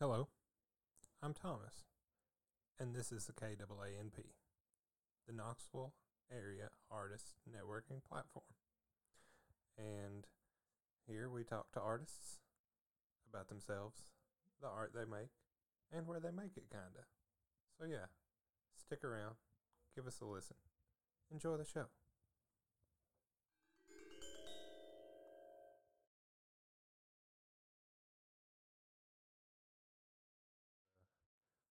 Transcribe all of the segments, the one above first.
Hello, I'm Thomas, and this is the KAANP, the Knoxville Area Artists Networking Platform. And here we talk to artists about themselves, the art they make, and where they make it, kinda. So, yeah, stick around, give us a listen, enjoy the show.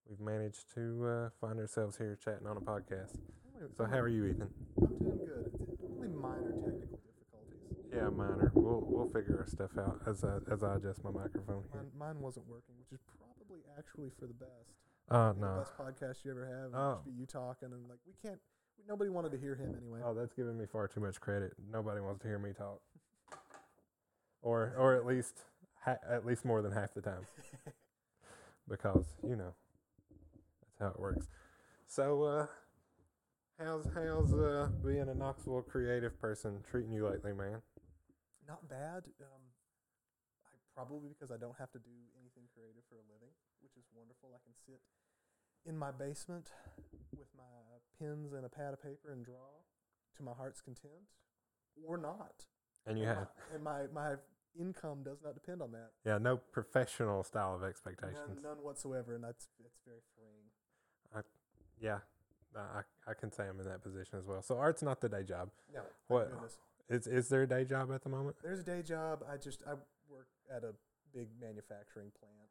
We've managed to uh, find ourselves here chatting on a podcast. So, how are you, Ethan? I'm doing good. Only minor technical difficulties. Yeah, minor. We'll we'll figure our stuff out as I as I adjust my microphone here. Mine, mine wasn't working, which is probably actually for the best. Uh The no. best podcast you ever have. Oh. Oh. Be you talking and like we can't. Nobody wanted to hear him anyway. Oh, that's giving me far too much credit. Nobody wants to hear me talk, or or at least ha- at least more than half the time, because you know that's how it works. So, uh, how's how's uh, being a Knoxville creative person treating you lately, man? Not bad. Um, I probably because I don't have to do anything creative for a living, which is wonderful. I can sit in my basement with my pens and a pad of paper and draw to my heart's content, or not. And you And have my, and my my income does not depend on that. yeah no professional style of None, expectations. none whatsoever, and that's it's very freeing. Yeah, I I can say I'm in that position as well. So art's not the day job. No, What-. Is is there a day job at the moment? There's a day job. I just I work at a big manufacturing plant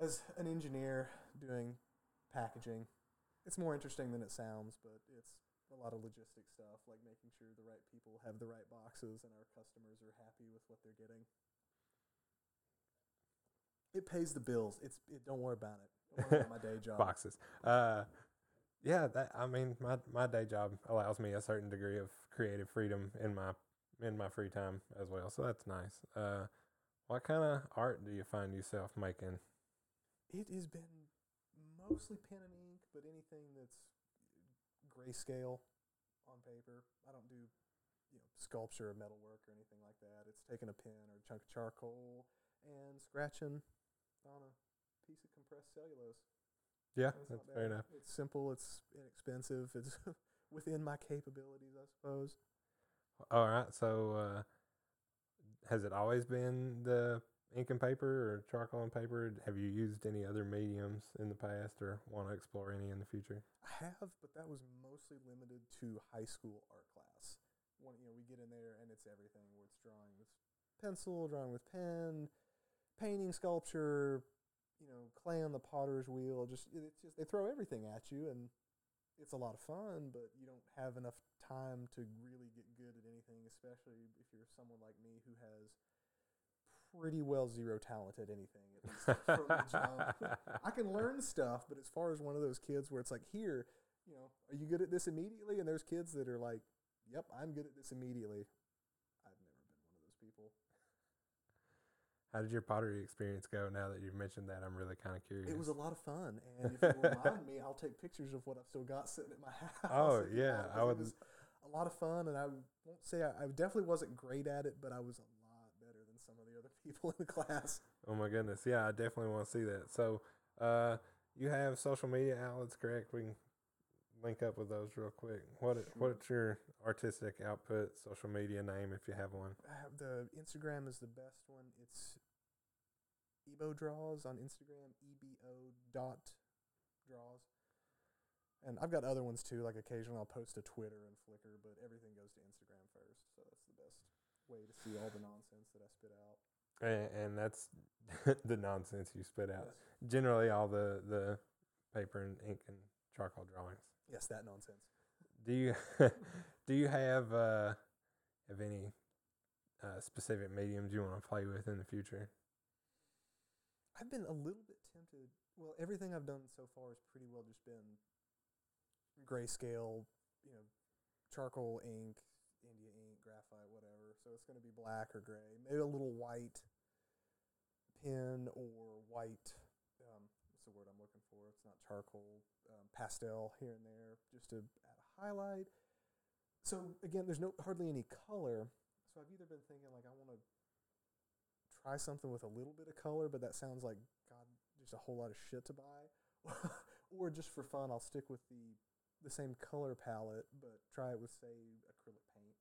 as an engineer doing packaging. It's more interesting than it sounds, but it's a lot of logistic stuff, like making sure the right people have the right boxes and our customers are happy with what they're getting. It pays the bills. It's it, don't worry about it. Worry about my day job. boxes. Uh, yeah, that I mean, my my day job allows me a certain degree of creative freedom in my in my free time as well. So that's nice. Uh, what kind of art do you find yourself making? It has been mostly pen and ink, but anything that's grayscale on paper. I don't do, you know, sculpture or metalwork or anything like that. It's taking a pen or a chunk of charcoal and scratching on a piece of compressed cellulose. Yeah, that's not fair enough. It's simple. It's inexpensive. It's within my capabilities, I suppose. All right. So, uh, has it always been the ink and paper or charcoal and paper? Have you used any other mediums in the past, or want to explore any in the future? I have, but that was mostly limited to high school art class. One, you know, we get in there and it's everything where it's drawing with pencil, drawing with pen, painting, sculpture, you know, clay on the potter's wheel. Just it's just they throw everything at you, and it's a lot of fun. But you don't have enough time to really get good at anything, especially if you're someone like me who has pretty well zero talent at anything. At least from the jump. I can learn stuff, but as far as one of those kids where it's like, here, you know, are you good at this immediately? And there's kids that are like, yep, I'm good at this immediately. I've never been one of those people. How did your pottery experience go? Now that you've mentioned that, I'm really kind of curious. It was a lot of fun, and if you remind me, I'll take pictures of what I've still got sitting at my house. Oh, yeah, I would- It was a lot of fun, and I won't say I, I definitely wasn't great at it, but I was a lot better than some of the other people in the class. Oh my goodness. Yeah, I definitely want to see that. So, uh, you have social media outlets, correct? We can link up with those real quick. What Sure. what's your artistic output, social media name if you have one? I have the Instagram is the best one. It's Ebo Draws on Instagram, E B O dot draws. And I've got other ones too. Like occasionally I'll post to Twitter and Flickr, but everything goes to Instagram first. So that's the best way to see all the nonsense that I spit out. And, and that's the nonsense you spit out. Yes, Generally, all the the paper and ink and charcoal drawings. Yes that nonsense. Do you do you have uh, have any uh, specific mediums you want to play with in the future? I've been a little bit tempted. Well, everything I've done so far has pretty well just been grayscale, you know, charcoal ink, India ink, graphite, whatever. So it's going to be black or gray. Maybe a little white pen or white. Um, the word I'm looking for? It's not charcoal. Um, pastel here and there, just to add a highlight. So again, there's no hardly any color. So I've either been thinking like I want to try something with a little bit of color, but that sounds like God just a whole lot of shit to buy, or just for fun, I'll stick with the the same color palette, but try it with say acrylic paint.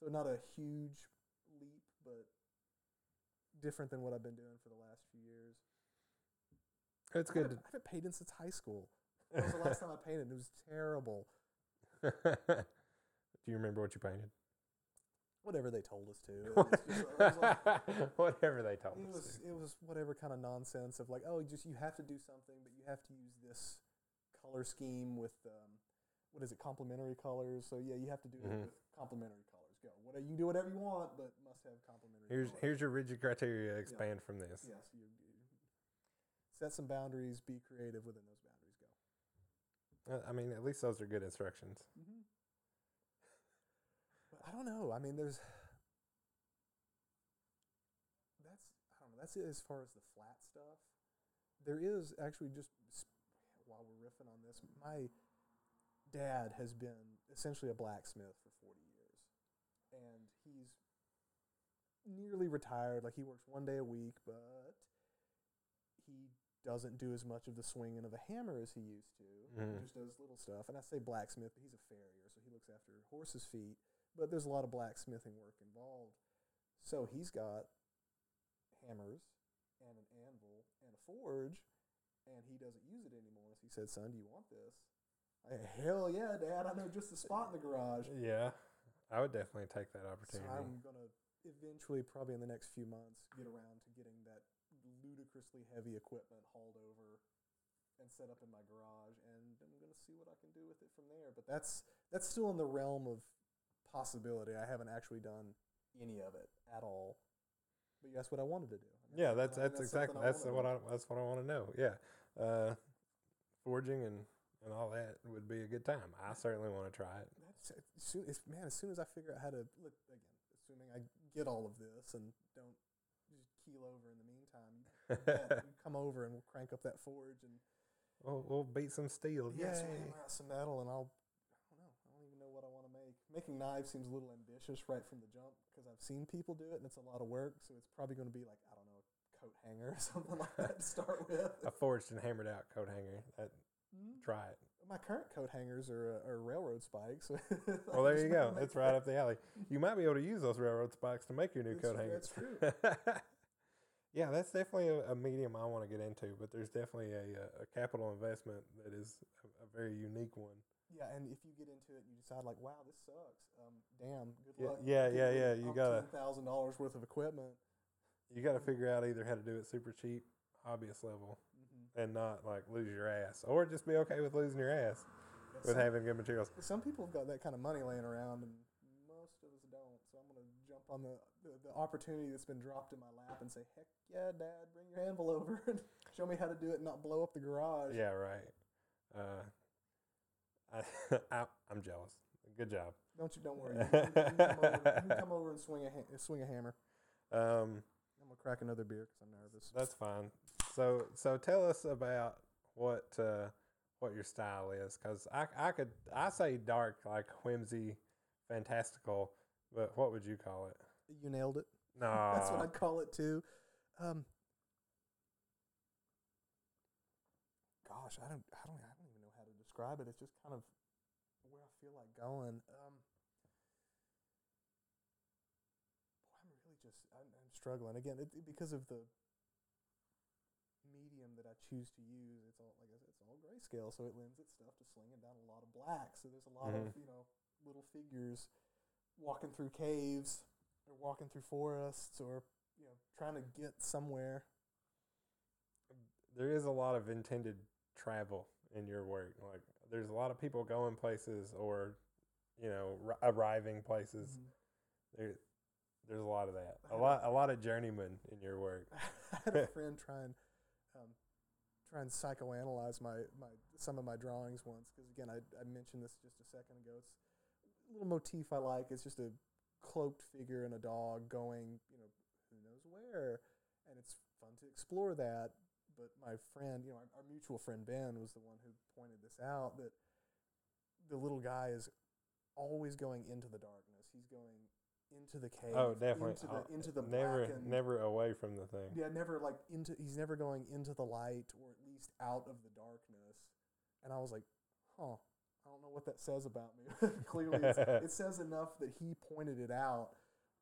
So not a huge leap, but different than what I've been doing for the last few years. It's I good. haven't, I haven't painted since high school. That was the last time I painted. It was terrible. Do you remember what you painted? Whatever they told us to. Just, like- Whatever they told it us. was it was whatever kind of nonsense of like oh just you have to do something but you have to use this color scheme with um, what is it complementary colors so yeah you have to do Mhm. it with complementary colors go whatever you can do whatever you want but must have complementary Here's colors. here's your rigid criteria. Expand from this. yes you set some boundaries be creative within those boundaries go. Uh, I mean, at least those are good instructions. mm-hmm. I don't know. I mean there's that's I don't know that's it as far as the flat stuff. There is actually just while we're riffing on this my dad has been essentially a blacksmith for 40 years. And he's nearly retired. Like he works one day a week but he doesn't do as much of the swinging of a hammer as he used to Mhm. he just does little stuff and i say blacksmith but he's a farrier so he looks after horses feet but there's a lot of blacksmithing work involved so he's got hammers and an anvil and a forge and he doesn't use it anymore. So he said, "Son, do you want this?" I, Hell yeah, Dad! I know just the spot in the garage. Yeah, I would definitely take that So opportunity. I'm gonna eventually, probably in the next few months, get around to getting that ludicrously heavy equipment hauled over and set up in my garage, and I'm gonna see what I can do with it from there. But that's that's still in the realm of possibility. I haven't actually done any of it at all. But that's what I wanted to do. And yeah, something that's that's exactly that's what. I that's what I want to know. Yeah, uh, forging and and all that would be a good time. I certainly want to try it. That's as soon as man, as soon as I figure out how to look again, assuming I get all of this and don't just keel over in the yeah, come over and we'll crank up that forge and we'll, we'll beat some steel. yeah, so Yay. hammer out some metal and I'll I don't know, I don't even know what I want to make. Making knives seems a little ambitious right from the jump because I've seen people do it and it's a lot of work. So it's probably going to be like I don't know, a coat hanger or something like that to start with. a forged and hammered out coat hanger. That, Mm. try it. My current coat hangers are, uh, are railroad spikes. Well, there you go. It's right up the alley. You might be able to use those railroad spikes to make your new That's- coat hanger. that's true. Yeah, that's definitely a, a medium I want to get into, but there's definitely a, a, capital investment that is a, a very unique one. Yeah, and if you get into it and you decide like, wow, this sucks. Um, damn, good Yeah, luck. yeah, yeah, yeah, you gotta- thousand dollars worth of equipment. You got to figure out either how to do it super cheap, hobbyist level, Mm-hmm. and not like lose your ass, or just be okay with losing your ass with some, having good materials. some people have got that kind of money laying around, and most of us don't. So I'm gonna jump on the, the the opportunity that's been dropped in my lap and say, heck yeah, Dad, bring your anvil over and show me how to do it and not blow up the garage. Yeah, right. Uh, I, I, I'm jealous. Good job. Don't you? Don't worry. You can, you can come, over, you can come over and swing a ha- swing a hammer. Um, I'm gonna crack another beer because I'm nervous. That's fine. So so tell us about what uh, what your style is, because I I could I say dark like whimsy, fantastical, but what would you call it? You nailed it. No, That's what I'd call it too. Um, gosh, I don't, I don't, I don't even know how to describe it. It's just kind of where I feel like going. Um, boy, I'm really just, I'm, I'm struggling again it, it- because of the medium that I choose to use. It's all, like I said, it's all grayscale, so it lends itself to slinging down a lot of black. So there's a lot of, Mhm. you know, little figures walking through caves or walking through forests or you know trying to get somewhere. there is a lot of intended travel in your work. Like there's a lot of people going places or you know r- arriving places. There, there's a lot of that. A lot a lot of journeymen in your work. I had a friend try and um, try and psychoanalyze my, my some of my drawings once because again I, I mentioned this just a second ago. It's a little motif I like. It's just a cloaked figure and a dog going you know who knows where, and it's fun to explore that. But my friend, you know, our, our mutual friend Ben was the one who pointed this out that the little guy is always going into the darkness. He's going into the cave. Oh, definitely. into the into the never, blackened- never away from the thing. Yeah, never like into. He's never going into the light or at least out of the darkness. And I was like, huh. I don't know what that says about me. Clearly, it's, it says enough that he pointed it out.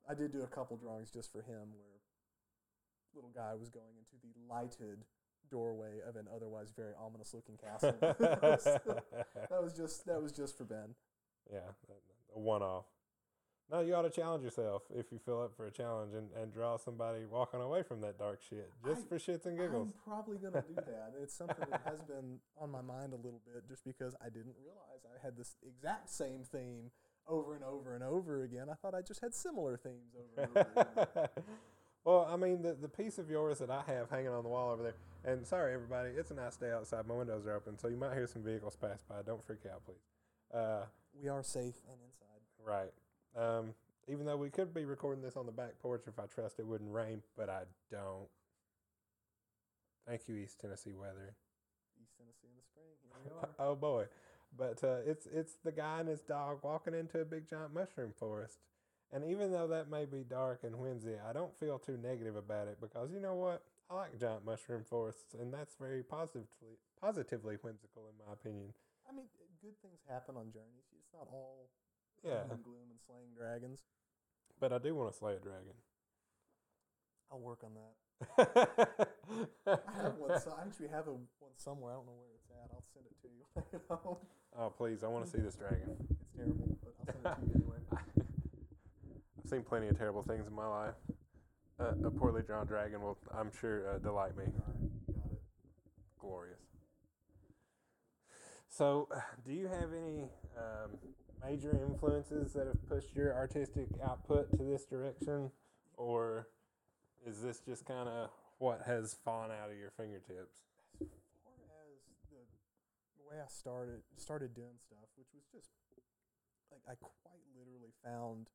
I did do a couple drawings just for him where little guy was going into the lighted doorway of an otherwise very ominous looking castle. that was just that was just for Ben. Yeah, a one off. No, you ought to challenge yourself if you feel up for a challenge and, and draw somebody walking away from that dark shit just I- for shits and giggles. I'm probably gonna do that. It's something that has been on my mind a little bit, just because I didn't realize I had this exact same theme over and over and over again. I thought I just had similar themes over and over again. well, I mean, the, the piece of yours that I have hanging on the wall over there, and sorry, everybody, it's a nice day outside. My windows are open, so you might hear some vehicles pass by. Don't freak out, please. Uh, We are safe and inside. right. Um, even though we could be recording this on the back porch if I trust it wouldn't rain, but I don't. Thank you, East Tennessee weather. East Tennessee in the spring. Here we are. oh boy. But uh, it's it's the guy and his dog walking into a big giant mushroom forest. And even though that may be dark and whimsy, I don't feel too negative about it because you know what? I like giant mushroom forests, and that's very positively positively whimsical in my opinion. I mean, good things happen on journeys. It's not all Yeah, doom and gloom and slaying dragons. but I do want to slay a dragon. I'll work on that. I have one. So I actually have a one somewhere. I don't know where it's at. I'll send it to you. when I get home. oh please, I want to see this dragon. it's terrible, but I'll send it to you anyway. I've seen plenty of terrible things in my life. Uh, a poorly drawn dragon will, I'm sure, uh, delight me. Right, got it. glorious. So, do you have any um, major influences that have pushed your artistic output to this direction, or is this just kind of what has fallen out of your fingertips? As far as the, way I started started doing stuff, which was just like I quite literally found.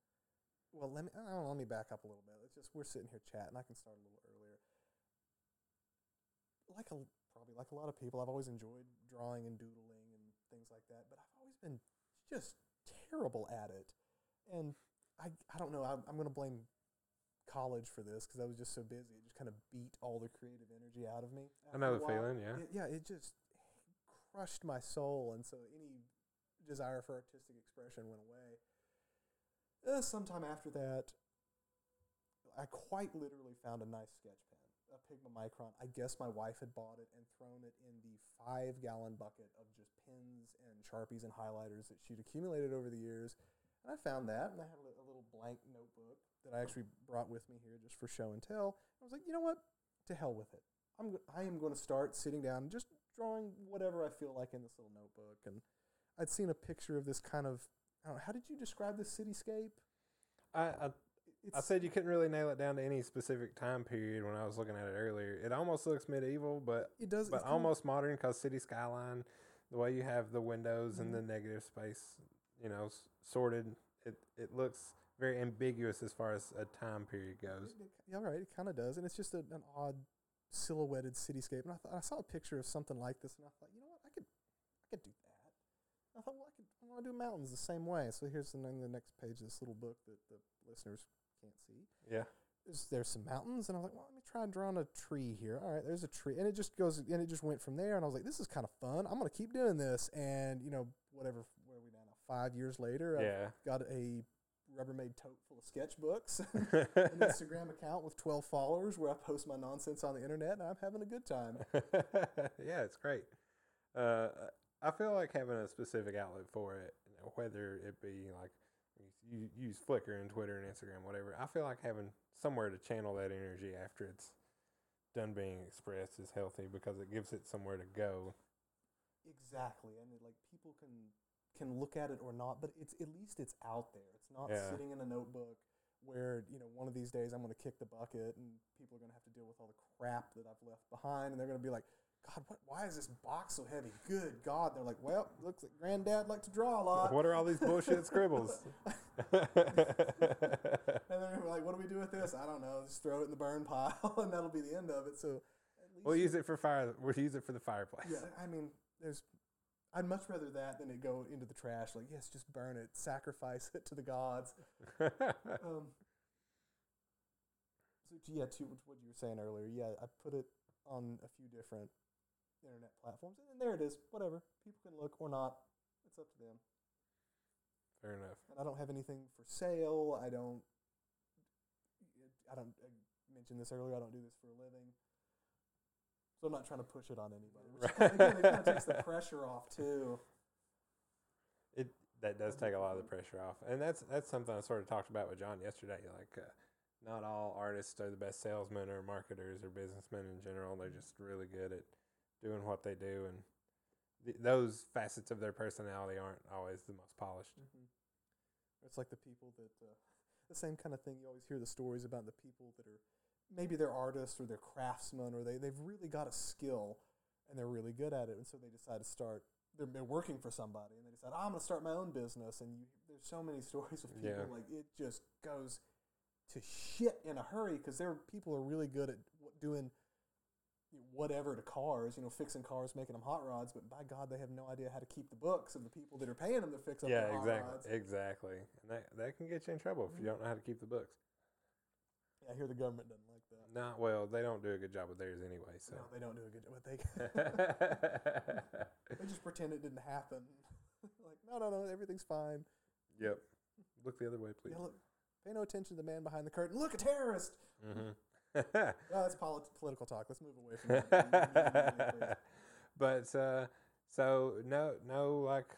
Well, let me I don't know, let me back up a little bit. It's just we're sitting here chatting. I can start a little earlier. Like a probably like a lot of people, I've always enjoyed drawing and doodling and things like that. But I've always been just terrible at it, and I I don't know. I'm, I'm going to blame college for this because I was just so busy. It just kind of beat all the creative energy out of me. I know the feeling, yeah. It, yeah, it just crushed my soul, and so any desire for artistic expression went away. Uh, sometime after that, I quite literally found a nice sketch a Pigma Micron. I guess my wife had bought it and thrown it in the five gallon bucket of just pens and sharpies and highlighters that she'd accumulated over the years. And I found that, and I had a, little blank notebook that I actually brought with me here just for show and tell. I was like, you know what? To hell with it. I'm I am going to start sitting down and just drawing whatever I feel like in this little notebook. And I'd seen a picture of this kind of I don't know, how did you describe this cityscape? I, I I said you couldn't really nail it down to any specific time period when I was looking at it earlier. It almost looks medieval, but it does, but almost modern because city skyline, the way you have the windows and the Mhm. negative space, you know, s- sorted. It it looks very ambiguous as far as a time period goes. Yeah, right. It kind of does, and it's just a, an odd silhouetted cityscape. And I thought I saw a picture of something like this, and I thought, you know what, I could, I could do that. I thought, well, I could. I want to do mountains the same way. So here's the, the next page of this little book that the listeners can't see. Yeah. There's, there's some mountains, and I was like, well, let me try drawing a tree here. All right, there's a tree, and it just goes, and it just went from there. And I was like, this is kind of fun. I'm gonna keep doing this, and you know, whatever. Where are we now? Five years later, I've Yeah. got a Rubbermaid tote full of sketchbooks. an Instagram account with 12 followers where I post my nonsense on the internet, and I'm having a good time. yeah, it's great. Uh, I feel like having a specific outlet for it, whether it be like you use Flickr and Twitter and Instagram, whatever. I feel like having somewhere to channel that energy after it's done being expressed is healthy because it gives it somewhere to go. Exactly, and it, like people can can look at it or not, but it's at least it's out there. It's not Yeah. sitting in a notebook where you know one of these days I'm going to kick the bucket and people are going to have to deal with all the crap that I've left behind, and they're going to be like, "God, what, why is this box so heavy?" Good God, they're like, "Well, looks like Granddad liked to draw a lot." What are all these bullshit scribbles? And they're like, "What do we do with this?" I don't know. Just throw it in the burn pile, and that'll be the end of it. So, at least we'll use it for fire. We'll use it for the fireplace. Yeah, I mean, there's. I'd much rather that than it go into the trash. Like, yes, just burn it, sacrifice it to the gods. Um, so yeah, to what you were saying earlier, yeah, I put it on a few different internet platforms, and there it is. Whatever, people can look or not. It's up to them. Fair enough. And I don't have anything for sale. I don't. I don't I mentioned this earlier. I don't do this for a living, so I'm not trying to push it on anybody. Which Right. again, it kind of takes the pressure off too. It that does take a lot of the pressure off, and that's that's something I sort of talked about with John yesterday. Like, uh, not all artists are the best salesmen or marketers or businessmen in general. They're just really good at doing what they do, and th- those facets of their personality aren't always the most polished. Mm-hmm. It's like the people that uh, the same kind of thing. You always hear the stories about the people that are maybe they're artists or they're craftsmen or they they've really got a skill and they're really good at it, and so they decide to start. They're, they're working for somebody, and they decide, oh, "I'm going to start my own business." And you, there's so many stories of people Yeah. like it just goes to shit in a hurry because there people are really good at doing whatever to cars, you know, fixing cars, making them hot rods. But by God, they have no idea how to keep the books of the people that are paying them to fix up yeah, hot exactly, rods. exactly, and that that can get you in trouble if you don't know how to keep the books. Yeah, I hear the government doesn't like that. Not well. They don't do a good job with theirs anyway. So. No, they don't do a good job. But they they just pretend it didn't happen. like, no, no, no, everything's fine. yep. Look the other way, please. Yeah, look, pay no attention to the man behind the curtain. Look, a terrorist. Mm-hmm. Oh, that's polit- political talk. Let's move away from that. but uh, so no, no like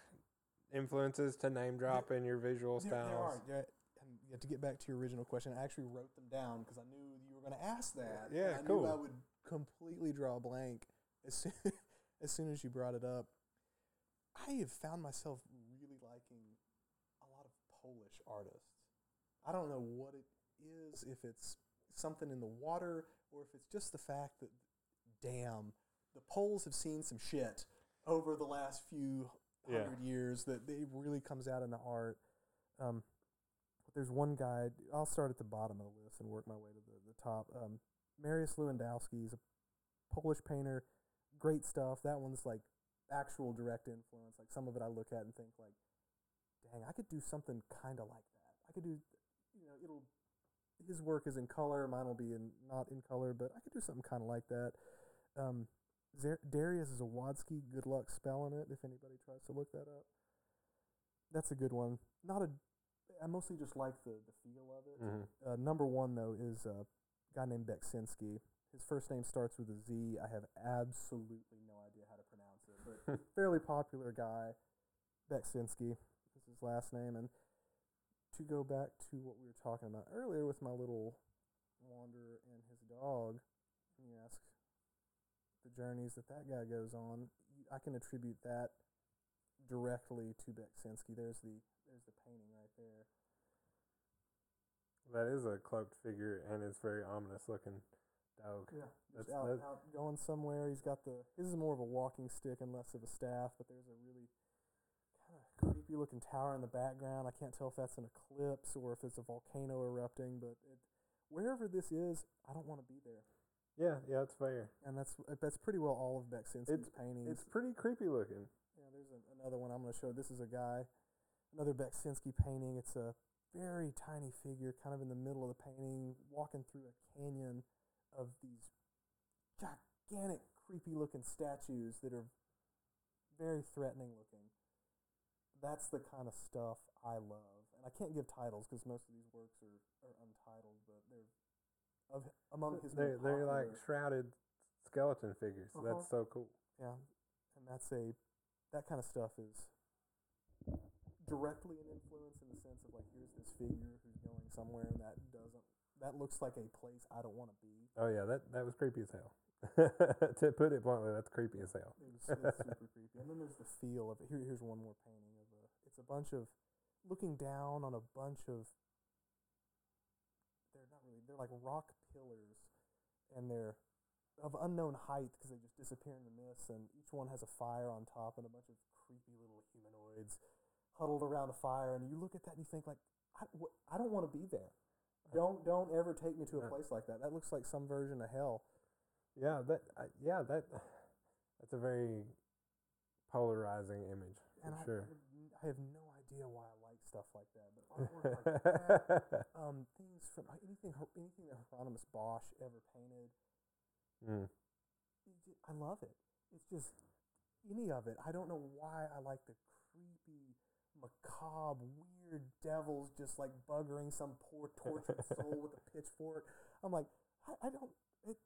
influences to name drop in your visual There, styles. there are. Yeah, to get back to your original question, I actually wrote them down because I knew you were going to ask that. Yeah, I cool. Knew I would completely draw a blank as soon, as soon as you brought it up. I have found myself really liking a lot of Polish artists. I don't know what it is, if it's something in the water or if it's just the fact that, damn, the Poles have seen some shit over the last few Yeah. hundred years that it really comes out in the art. Um, but there's one guy. I'll start at the bottom of the list and work my way to the, the top. Um, Mariusz Lewandowski is a Polish painter. Great stuff. That one's like actual direct influence. Like some of it I look at and think like, dang, I could do something kind of like that. I could do, you know, it'll. His work is in color. Mine will be in not in color, but I could do something kind of like that. Um, Zer- Darius Zawadzki. Good luck spelling it if anybody tries to look that up. That's a good one. Not a. I mostly just like the the feel of it. Mhm. Uh, number one though is a guy named Beksinski. His first name starts with a Z. I have absolutely no idea how to pronounce it, but fairly popular guy. Beksinski is his last name, and to go back to what we were talking about earlier with my little wanderer and his dog, and you ask the journeys that that guy goes on, I can attribute that directly to Beksinski. There's the there's the painting right there. That is a cloaked figure, and it's very ominous looking dog. Yeah, That's- out, out going somewhere. He's got the. His is more of a walking stick and less of a staff, but there's a really creepy looking tower in the background. I can't tell if that's an eclipse or if it's a volcano erupting, but it, wherever this is, I don't want to be there. Yeah, yeah, it's fair. And that's that's pretty well all of Beksinski's paintings. It's pretty creepy looking. Yeah, there's a, another one I'm going to show. This is a guy, another Beksinski painting. It's a very tiny figure, kind of in the middle of the painting, walking through a canyon of these gigantic, creepy looking statues that are very threatening looking. That's the kind of stuff I love. And I can't give titles because most of these works are, are untitled, but they're of among his They're, they're like shrouded skeleton figures. Uh-huh. That's so cool. Yeah, and that's a that kind of stuff is directly an influence in the sense of like here's this figure who's going somewhere and that doesn't that looks like a place I don't want to be. Oh yeah, that that was creepy as hell. to put it bluntly, that's creepy as hell. It was, it's super creepy. And then there's the feel of it. Here, here's one more painting. It's a bunch of looking down on a bunch of. They're not really. They're like rock pillars, and they're of unknown height because they just disappear in the mist. And each one has a fire on top and a bunch of creepy little humanoids huddled around a fire. And you look at that and you think like, I, wh- I don't want to be there. Don't don't ever take me to a place like that. That looks like some version of hell. Yeah, that uh, yeah that that's a very polarizing image for and sure. I, have, n- I have no idea why I like stuff like that. But artwork like that, um, things from anything anything that Hieronymus Bosch ever painted, mm. I love it. It's just any of it. I don't know why I like the creepy, macabre, weird devils just like buggering some poor tortured soul with a pitchfork. I'm like, I, I don't. It,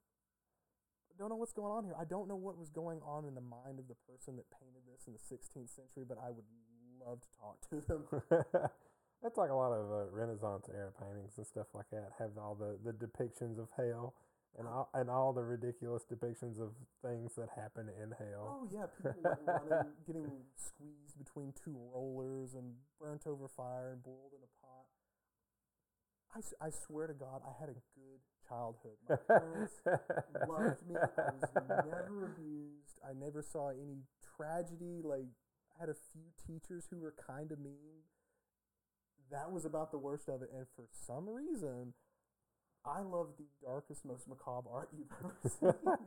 don't know what's going on here. I don't know what was going on in the mind of the person that painted this in the 16th century, but I would love to talk to them. That's like a lot of uh, Renaissance era paintings and stuff like that. Have all the, the depictions of hell and all, and all the ridiculous depictions of things that happen in hell. Oh yeah, people like running, getting squeezed between two rollers and burnt over fire and boiled in a pot. I, I swear to God, I had a good childhood. My parents loved me. I was never abused. I never saw any tragedy. Like had a few teachers who were kind of mean. That was about the worst of it. And for some reason, I love the darkest, most macabre art you've ever seen.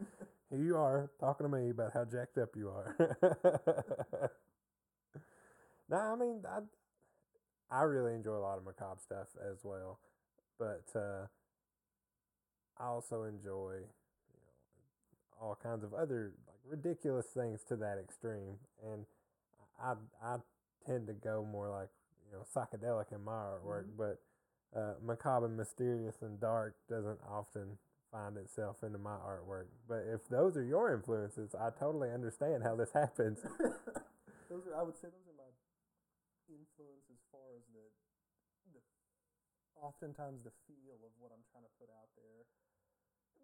Here you are talking to me about how jacked up you are. no, I mean, I, I really enjoy a lot of macabre stuff as well, but uh, I also enjoy, you know, all kinds of other like ridiculous things to that extreme, and I I tend to go more like you know psychedelic in my artwork, Mhm. but uh, macabre and mysterious and dark doesn't often find itself into my artwork. But if those are your influences, I totally understand how this happens. those are, I would say, those are my influence as far as the, the, oftentimes the feel of what I'm trying to put out there.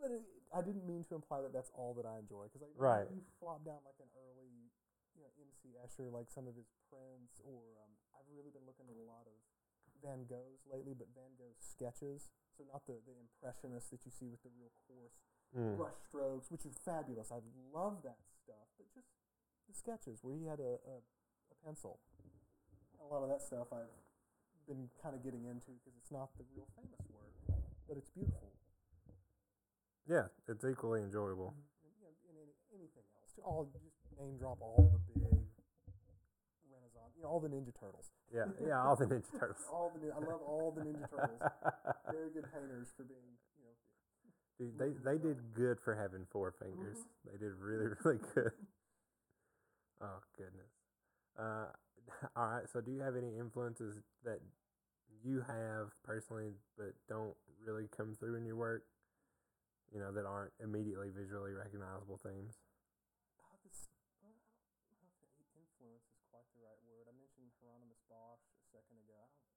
But it, I didn't mean to imply that that's all that I enjoy because like Right. you flop down like an early, you know, MC Escher, like some of his prints, or um, I've really been looking at a lot of Van Gogh's lately, but Van Gogh's sketches. So not the the impressionists that you see with the real coarse Mm. brush strokes, which are fabulous. I love that stuff, but just the sketches where he had a, a, a pencil. A lot of that stuff I've been kind of getting into because it's not the real famous work, but it's beautiful. Yeah, it's equally enjoyable. And, you know, and any, anything else. To all just name drop all the you know, all the Ninja Turtles. Yeah, yeah, all the Ninja Turtles. All the, I love all the Ninja Turtles. Very good painters for being, you know, Dude, they they did good for having four fingers. They did really really good. Oh goodness. Uh, all right. So, do you have any influences that you have personally, but don't really come through in your work? You know, that aren't immediately visually recognizable themes. Oh, this, well, I don't know if the influence is quite the right word. I mentioned Hieronymus Bosch a second ago. I, don't,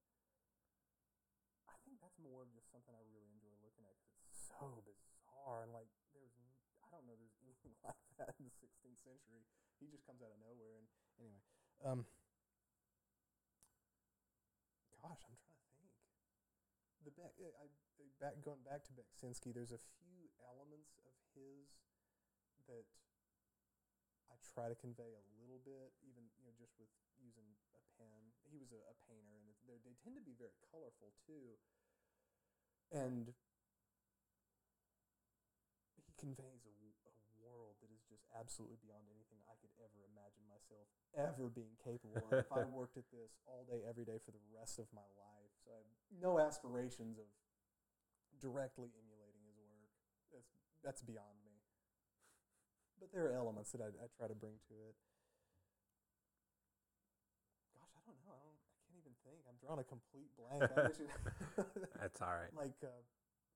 I think that's more of just something I really enjoy looking at because it's so bizarre and like there's I don't know there's anything like that in the 16th century. He just comes out of nowhere and anyway. Um. Gosh, I'm trying to think. The Beck, uh, I, I back going back to Beksinski. There's a few elements of his that I try to convey a little bit, even you know, just with using a pen. He was a, a painter, and they tend to be very colorful too. And conveys a world that is just absolutely beyond anything I could ever imagine myself ever being capable of. if I worked at this all day, every day for the rest of my life, so I have no aspirations of directly emulating his work. That's that's beyond me but there are elements that I, I try to bring to it. Gosh, I don't know. I don't. I can't even think. I'm drawing a complete blank. That's all right. like uh,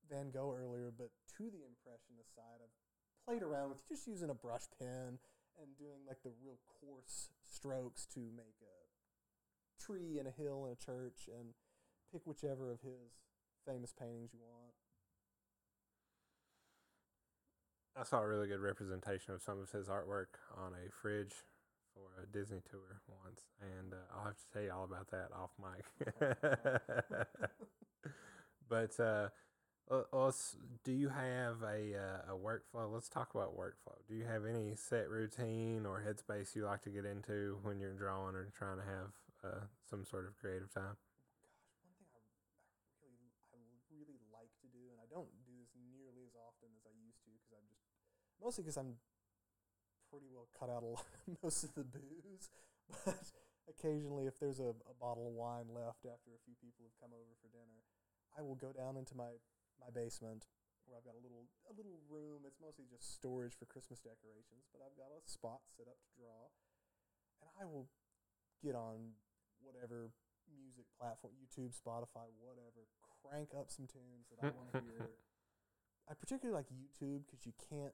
Van Gogh earlier, but to the impressionist side, I've played around with just using a brush pen and doing like the real coarse strokes to make a tree and a hill and a church, and pick whichever of his famous paintings you want. I saw a really good representation of some of his artwork on a fridge for a Disney tour once, and uh, I'll have to tell you all about that off mic. but uh, le- let's. Do you have a uh, a workflow? Let's talk about workflow. Do you have any set routine or headspace you like to get into when you're drawing or trying to have uh, some sort of creative time? Gosh, one thing I, I really I really like to do, and I don't do this nearly as often as I used to because I'm just mostly because I'm pretty well cut out lot, most of the booze, but occasionally, if there's a, a bottle of wine left after a few people have come over for dinner, I will go down into my my basement where I've got a little a little room. It's mostly just storage for Christmas decorations, but I've got a spot set up to draw, and I will get on whatever music platform, YouTube, Spotify, whatever, crank up some tunes that I want to hear. I particularly like YouTube because you can't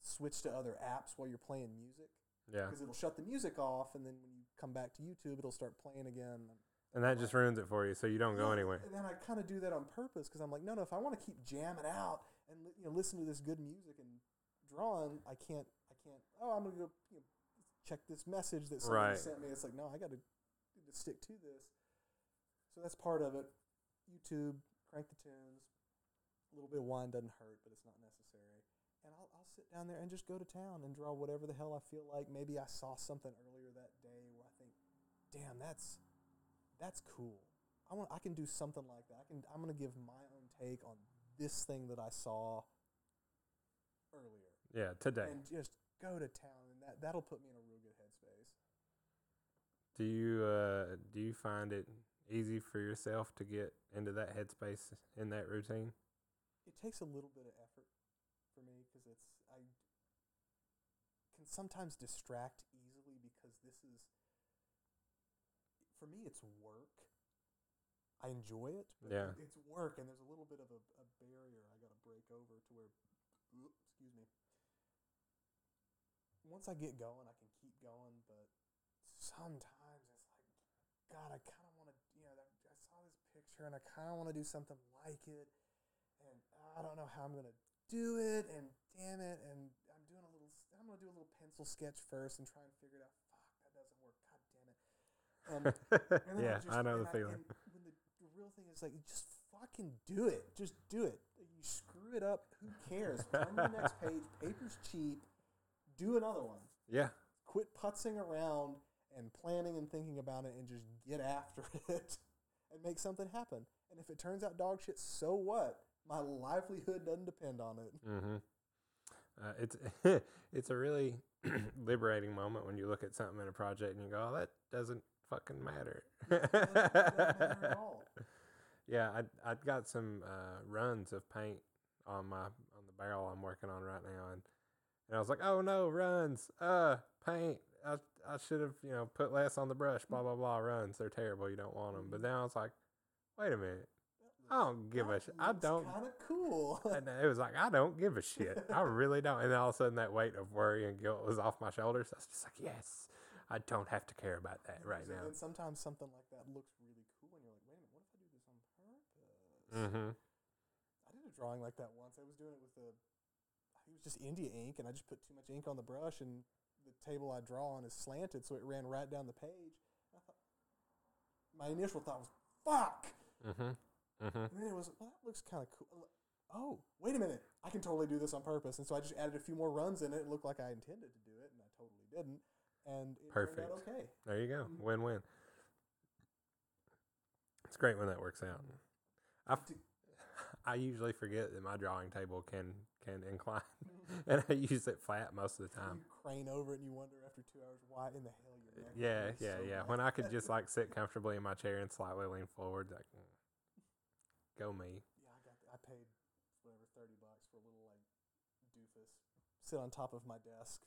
switch to other apps while you're playing music Yeah. because it'll shut the music off, and then when you come back to YouTube, it'll start playing again. And that just ruins it for you, so you don't go anywhere. And then I kind of do that on purpose because I'm like, no, no. If I want to keep jamming out and you know listen to this good music and drawing, I can't. I can't. Oh, I'm gonna go you know, check this message that somebody Right. sent me. It's like, no, I got to stick to this. So that's part of it. YouTube, crank the tunes. A little bit of wine doesn't hurt, but it's not necessary. And I'll, I'll sit down there and just go to town and draw whatever the hell I feel like. Maybe I saw something earlier that day where I think, damn, that's that's cool. I want I can do something like that. I can I'm gonna give my own take on this thing that I saw earlier. Yeah, today. And just go to town and that that'll put me in a real good headspace. Do you uh do you find it easy for yourself to get into that headspace in that routine? It takes a little bit of effort for me because it's I can sometimes distract easily because this is for me it's work. I enjoy it, but Yeah. it's work, and there's a little bit of a, a barrier I got to break over to where, excuse me. Once I get going, I can keep going, but sometimes it's like, God, I kind of want to, you know, I, I saw this picture and I kind of want to do something like it, and I don't know how I'm gonna do it, and damn it, and I'm doing a little, I'm gonna do a little pencil sketch first and try and figure it out. Fuck, that doesn't work. God damn it. And then yeah, just- I know and the feeling. and when the, real thing is like, just fucking do it. Just do it. You screw it up. Who cares? Turn to the next page. Paper's cheap. Do another one. Yeah. Quit putzing around and planning and thinking about it, and just get after it and make something happen. And if it turns out dog shit, so what? My livelihood doesn't depend on it. Mm-hmm. Uh, it's it's a really liberating moment when you look at something in a project and you go, "Oh, that doesn't fucking matter." It doesn't matter at all. Yeah, I I got some uh, runs of paint on my on the barrel I'm working on right now, and and I was like, oh no, runs, uh, paint. I I should have you know put less on the brush. Blah blah blah. Runs, they're terrible. You don't want them. But now I was like, wait a minute, I don't give a shit. I don't. Kind of cool. And it was like I don't give a shit. I really don't. And then all of a sudden, that weight of worry and guilt was off my shoulders. I was just like, yes, I don't have to care about that right now. then sometimes something like that looks really cool, and you're like, wait a minute, what if I do this on purpose? Mm-hmm. I did a drawing like that once. I was doing it with a, I think it was just India ink, and I just put too much ink on the brush, and the table I draw on is slanted, so it ran right down the page. Thought, my initial thought was, fuck! Mm-hmm. Mm-hmm. And then it was, well, that looks kind of cool. Oh, wait a minute. I can totally do this on purpose. And so I just added a few more runs in it. It looked like I intended to do it, and I totally didn't. And Perfect. okay. There you go. Mhm. Win win. It's great when that works out. I, f- I usually forget that my drawing table can can incline, and I use it flat most of the time. You crane over it and you wonder after two hours why in the hell you're. Yeah, yeah, so yeah. much. When I could just like sit comfortably in my chair and slightly lean forward, like, mm, go me. Yeah, I got. I paid whatever thirty bucks for a little like doofus sit on top of my desk,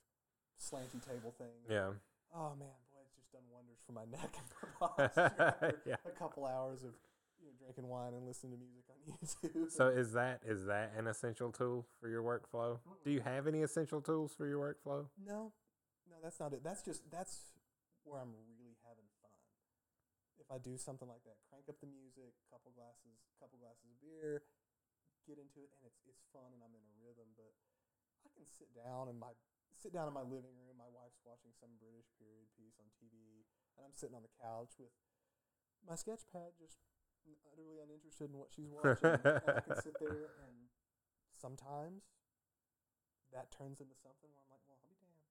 slanty table thing. Yeah. Oh man, boy, it's just done wonders for my neck and my posture Yeah. a couple hours of you know, drinking wine and listening to music on YouTube. So is that is that an essential tool for your workflow? Do you have any essential tools for your workflow? no, no, that's not it. That's just that's where I'm really having fun. If I do something like that, crank up the music, couple glasses, couple glasses of beer, get into it, and it's it's fun, and I'm in a rhythm. But I can sit down and my sit down in my living room. My wife's watching some British period piece on TV, and I'm sitting on the couch with my sketch pad, just utterly uninterested in what she's watching. and I can sit there, and sometimes that turns into something where I'm like, well, I'll be damned.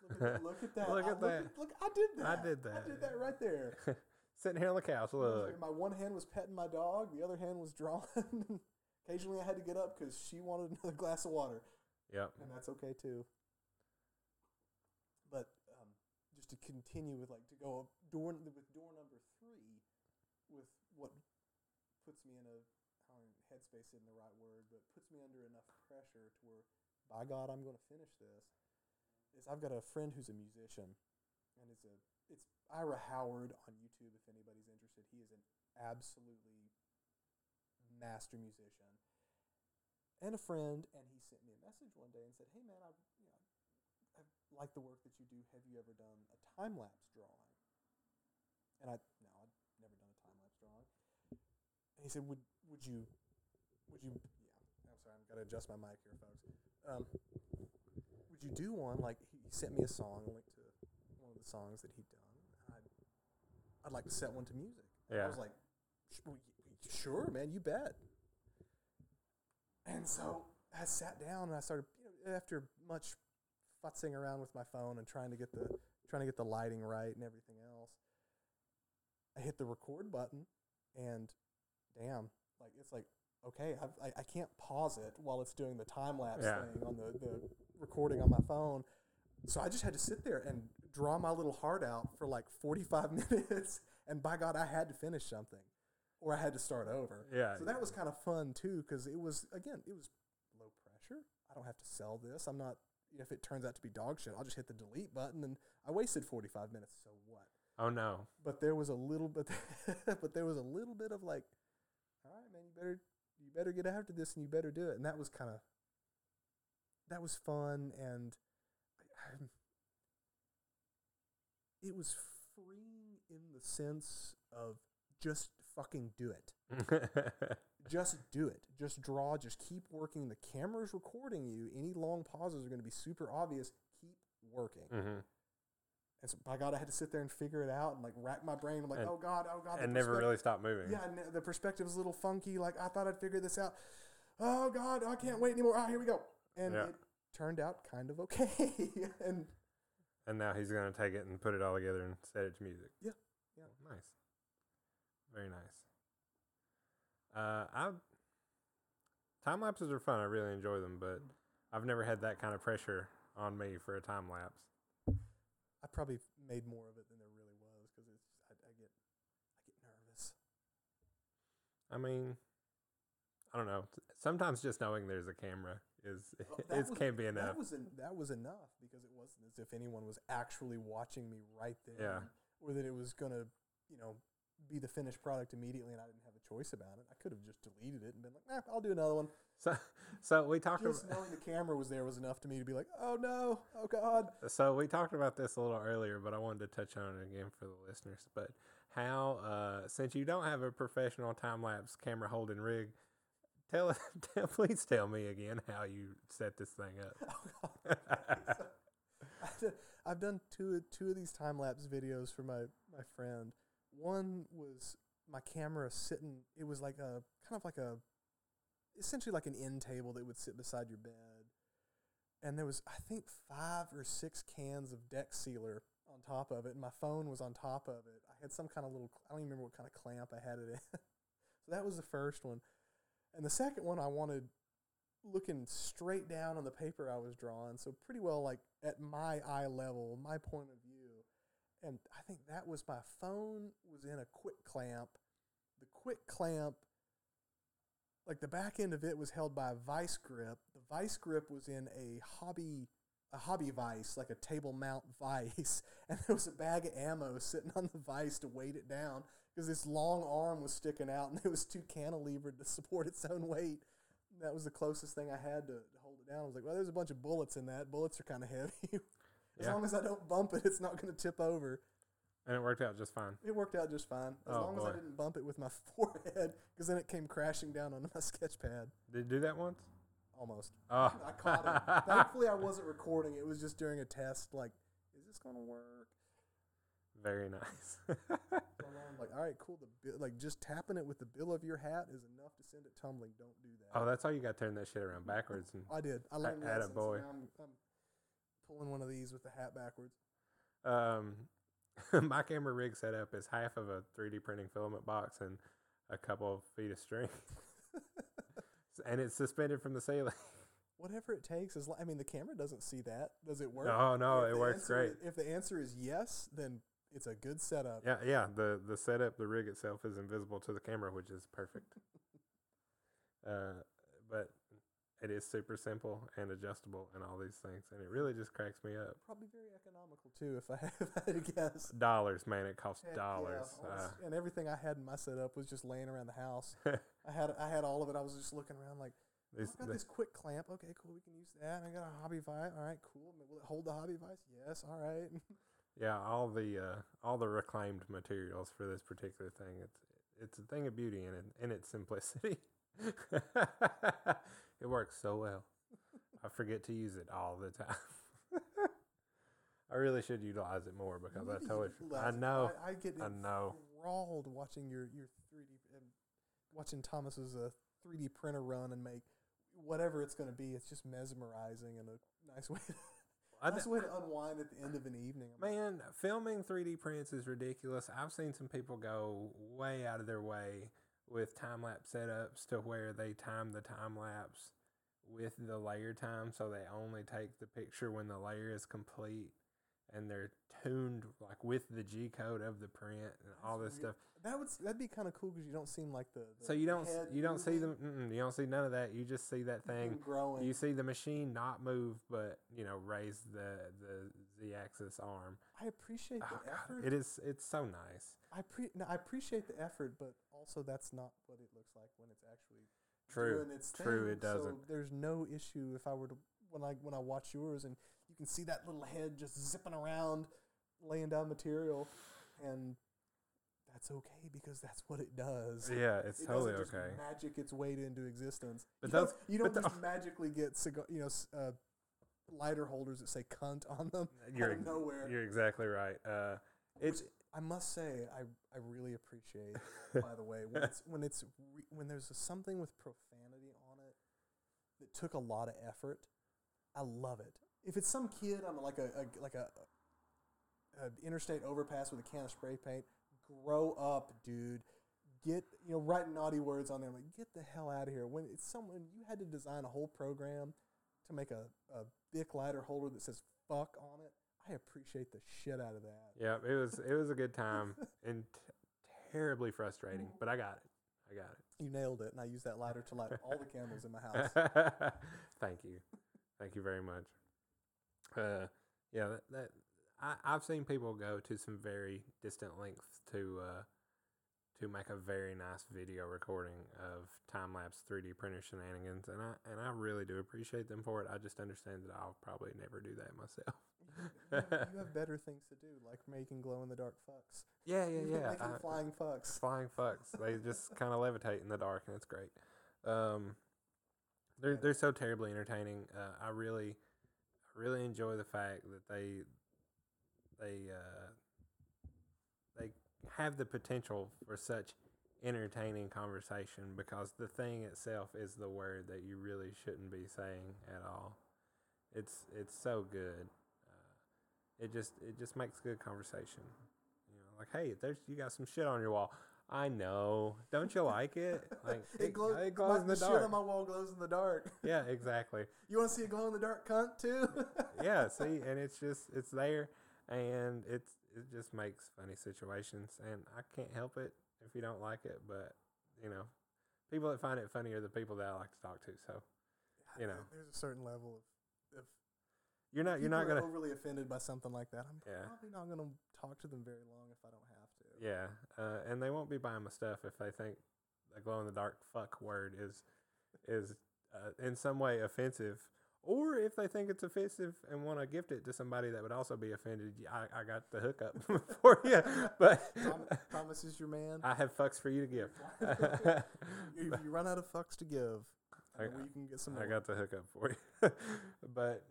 Look at that! Look at that! Look I, at that. Look, I did that! I did I that. did that right there. Sitting here on the couch, look. My one hand was petting my dog, the other hand was drawing. Occasionally, I had to get up because she wanted another glass of water, Yep. and that's okay too. But um, just to continue with like to go door with door number three, with what puts me in a don't headspace isn't the right word, but puts me under enough pressure to where, by God, I'm going to finish this. Is I've got a friend who's a musician, and it's a it's Ira Howard on YouTube. If anybody's interested, he is an absolutely master musician and a friend. And he sent me a message one day and said, "Hey man, I you know I like the work that you do. Have you ever done a time lapse drawing?" And I no, I've never done a time lapse drawing. And he said, "Would would you would you yeah? I'm sorry, I've got to adjust my mic here, folks. Um, would you do one like he sent me a song, a link to one of the songs that he'd done. I'd, I'd like to set one to music. Yeah. I was like, "Sh- well, y- y- sure, man, you bet. And so I sat down and I started, you know, after much futzing around with my phone and trying to get the trying to get the lighting right and everything else. I hit the record button, and damn, like it's like okay, I've, I I can't pause it while it's doing the time lapse Yeah. thing on the the recording on my phone. So I just had to sit there and draw my little heart out for like 45 minutes. And by God, I had to finish something or I had to start over. Yeah. So that was kind of fun too because it was, again, it was low pressure. I don't have to sell this. I'm not, if it turns out to be dog shit, I'll just hit the delete button and I wasted 45 minutes. So what? Oh no. But there was a little bit, but there was a little bit of like, all right, man, you better, you better get after this and you better do it. And that was kind of, that was fun and I, I, it was freeing in the sense of just fucking do it. Just do it. Just draw. Just keep working. The camera's recording you. Any long pauses are going to be super obvious. Keep working. Mm-hmm. And so, by God, I had to sit there and figure it out and like rack my brain. I'm like, And- oh God, oh God. And never really stop moving. Yeah, the perspective's a little funky. Like I thought I'd figure this out. Oh God, I can't wait anymore. Ah, here we go. And Yeah. it turned out kind of okay. and And now he's gonna take it and put it all together and set it to music. Yeah, yeah. Nice. Very nice. Uh, I time lapses are fun. I really enjoy them, but I've never had that kind of pressure on me for a time lapse. I probably made more of it than there really was because it's I, I get I get nervous. I mean, I don't know. Sometimes just knowing there's a camera is Well, was- can be enough. That was en- that was enough because it wasn't as if anyone was actually watching me right there, Yeah. or that it was gonna, you know, be the finished product immediately, and I didn't have a choice about it. I could have just deleted it and been like, "Nah, I'll do another one." So, so we talked Just about knowing the camera was there was enough to me to be like, "Oh no, oh God." so we talked about this a little earlier, but I wanted to touch on it again for the listeners. But how, uh, since you don't have a professional time lapse camera holding rig, tell, tell please tell me again how you set this thing Oh, up. I've done- I've done two two of these time lapse videos for my my friend. One was my camera sitting. It was like a kind of like a essentially like an end table that would sit beside your bed, and there was I think five or six cans of deck sealer on top of it, and my phone was on top of it. I had some kind of little I don't even remember what kind of clamp I had it in. so that was the first one, and the second one I wanted looking straight down on the paper I was drawing, so pretty well like at my eye level, my point of view. And I think that was my phone was in a quick clamp. Quick clamp, like the back end of it was held by a vice grip. The vice grip was in a hobby a hobby vice, like a table mount vice, and there was a bag of ammo sitting on the vice to weight it down because this long arm was sticking out and it was too cantilevered to support its own weight. That was the closest thing I had to, to hold it down. I was like, well, there's a bunch of bullets in that. Bullets are kind of heavy. as Yeah. long as I don't bump it, it's not going to tip over. And it worked out just fine. It worked out just fine. As Oh, long as. I didn't bump it with my forehead, because then it came crashing down onto my sketch pad. Did you do that once? Almost. Oh, I caught it. Thankfully, I wasn't recording. It was just during a test. Like, is this going to work? Very nice. So I'm like, all right, cool. The like just tapping it with the bill of your hat is enough to send it tumbling. Don't do that. oh, that's how you got to turn that shit around backwards. And I did. I learned that. boy. I'm, I'm pulling one of these with the hat backwards. um, my camera rig setup is half of a 3D printing filament box and a couple of feet of string, and it's suspended from the ceiling. whatever it takes is. Li- I mean, the camera doesn't see that. Does it work? No, no, If it works great. is- if the answer is yes, then it's a good setup. Yeah, yeah. The the setup, the rig itself is invisible to the camera, which is perfect. uh, but it is super simple and adjustable and all these things, and it really just cracks me up. Probably very economical too, if I had to guess. Dollars, man, it costs yeah, dollars. I Uh, and everything I had in my setup was just laying around the house. I had I had all of it. I was just looking around like, oh, I've got the- this quick clamp. Okay, cool. We can use that. And I got a hobby vise. All right, cool. Will it hold the hobby vise? Yes. All right. yeah, all the uh, all the reclaimed materials for this particular thing. It's it's a thing of beauty in it in its simplicity. It works so well. I forget to use it all the time. I really should utilize it more because I totally. I know. I, I get I know. enthralled watching your your 3D um, watching Thomas's uh, 3D printer run and make whatever it's going to be. It's just mesmerizing and a nice way. I nice d- way to unwind at the end of an evening. I'm like, Man, filming 3D prints is ridiculous. I've seen some people go way out of their way with time lapse setups to where they time the time lapse with the layer time so they only take the picture when the layer is complete and they're tuned like with the G code of the print and all this stuff. That would that'd be kind of cool because you don't seem like the, the So you don't you don't see them you don't see none of that. You just see that thing growing. you see the machine not move, but you know raise the the z-axis arm. I appreciate the Oh, God, effort. it is it's so nice. I pre no, I appreciate the effort, but also that's not what it looks like when it's actually True, doing its true, thing. it doesn't. So there's no issue if I were to when I when I watch yours and you can see that little head just zipping around, laying down material, and that's okay because that's what it does. Yeah, it's it totally okay. magic its way into existence. But you don't, those- you don't but the- just magically get cigar, you know, uh, lighter holders that say "cunt" on them You're out of nowhere. you're exactly right. Uh, it's I must say, I, I really appreciate. by the way, when it's when it's re- when there's a, something with profanity on it that took a lot of effort, I love it. If it's some kid on like a, a like a, a interstate overpass with a can of spray paint, grow up, dude. Get you know write naughty words on there like get the hell out of here. When it's someone you had to design a whole program to make a, a Bic lighter holder that says fuck on it. I appreciate the shit out of that. yeah, it was it was a good time and t- terribly frustrating, but I got it. I got it. You nailed it, and I use that lighter to light all the candles in my house. Thank you, thank you very much. Uh, yeah, that, that I I've seen people go to some very distant lengths to uh to make a very nice video recording of time lapse 3D printer shenanigans, and I and I really do appreciate them for it. I just understand that I'll probably never do that myself. you, have, you have better things to do, like making glow in the dark fucks. Yeah, yeah, yeah. making I- flying fucks. flying fucks. They just kind of levitate in the dark, and it's great. Um, they're they're so terribly entertaining. Uh, I really, I really enjoy the fact that they they uh, they have the potential for such entertaining conversation because the thing itself is the word that you really shouldn't be saying at all. It's it's so good. Uh, it just it just makes good conversation. You know, like hey, there's you got some shit on your wall. I know. Don't you like it? Like It glows. It glows my, in the shit dark. on my wall glows in the dark. yeah, exactly. You want to see a glow in the dark cunt too? yeah, see, and it's just it's there, and it's it just makes funny situations, and I can't help it if you don't like it. But you know, people that find it funny are the people that I like to talk to. So you know. there's a certain level of. you're not you're not gonna overly offended by something like that. I'm Yeah. probably not gonna talk to them very long if I don't have to. yeah, uh, and they won't be buying my stuff if they think the glow in the dark fuck word is is uh, in some way offensive. Or if they think it's offensive and want to gift it to somebody that would also be offended, I, I got the hookup for you. But Thomas is your man. I have fucks for you to give. if you run out of fucks to give, I, I you can get some. I more. got the hookup for you. but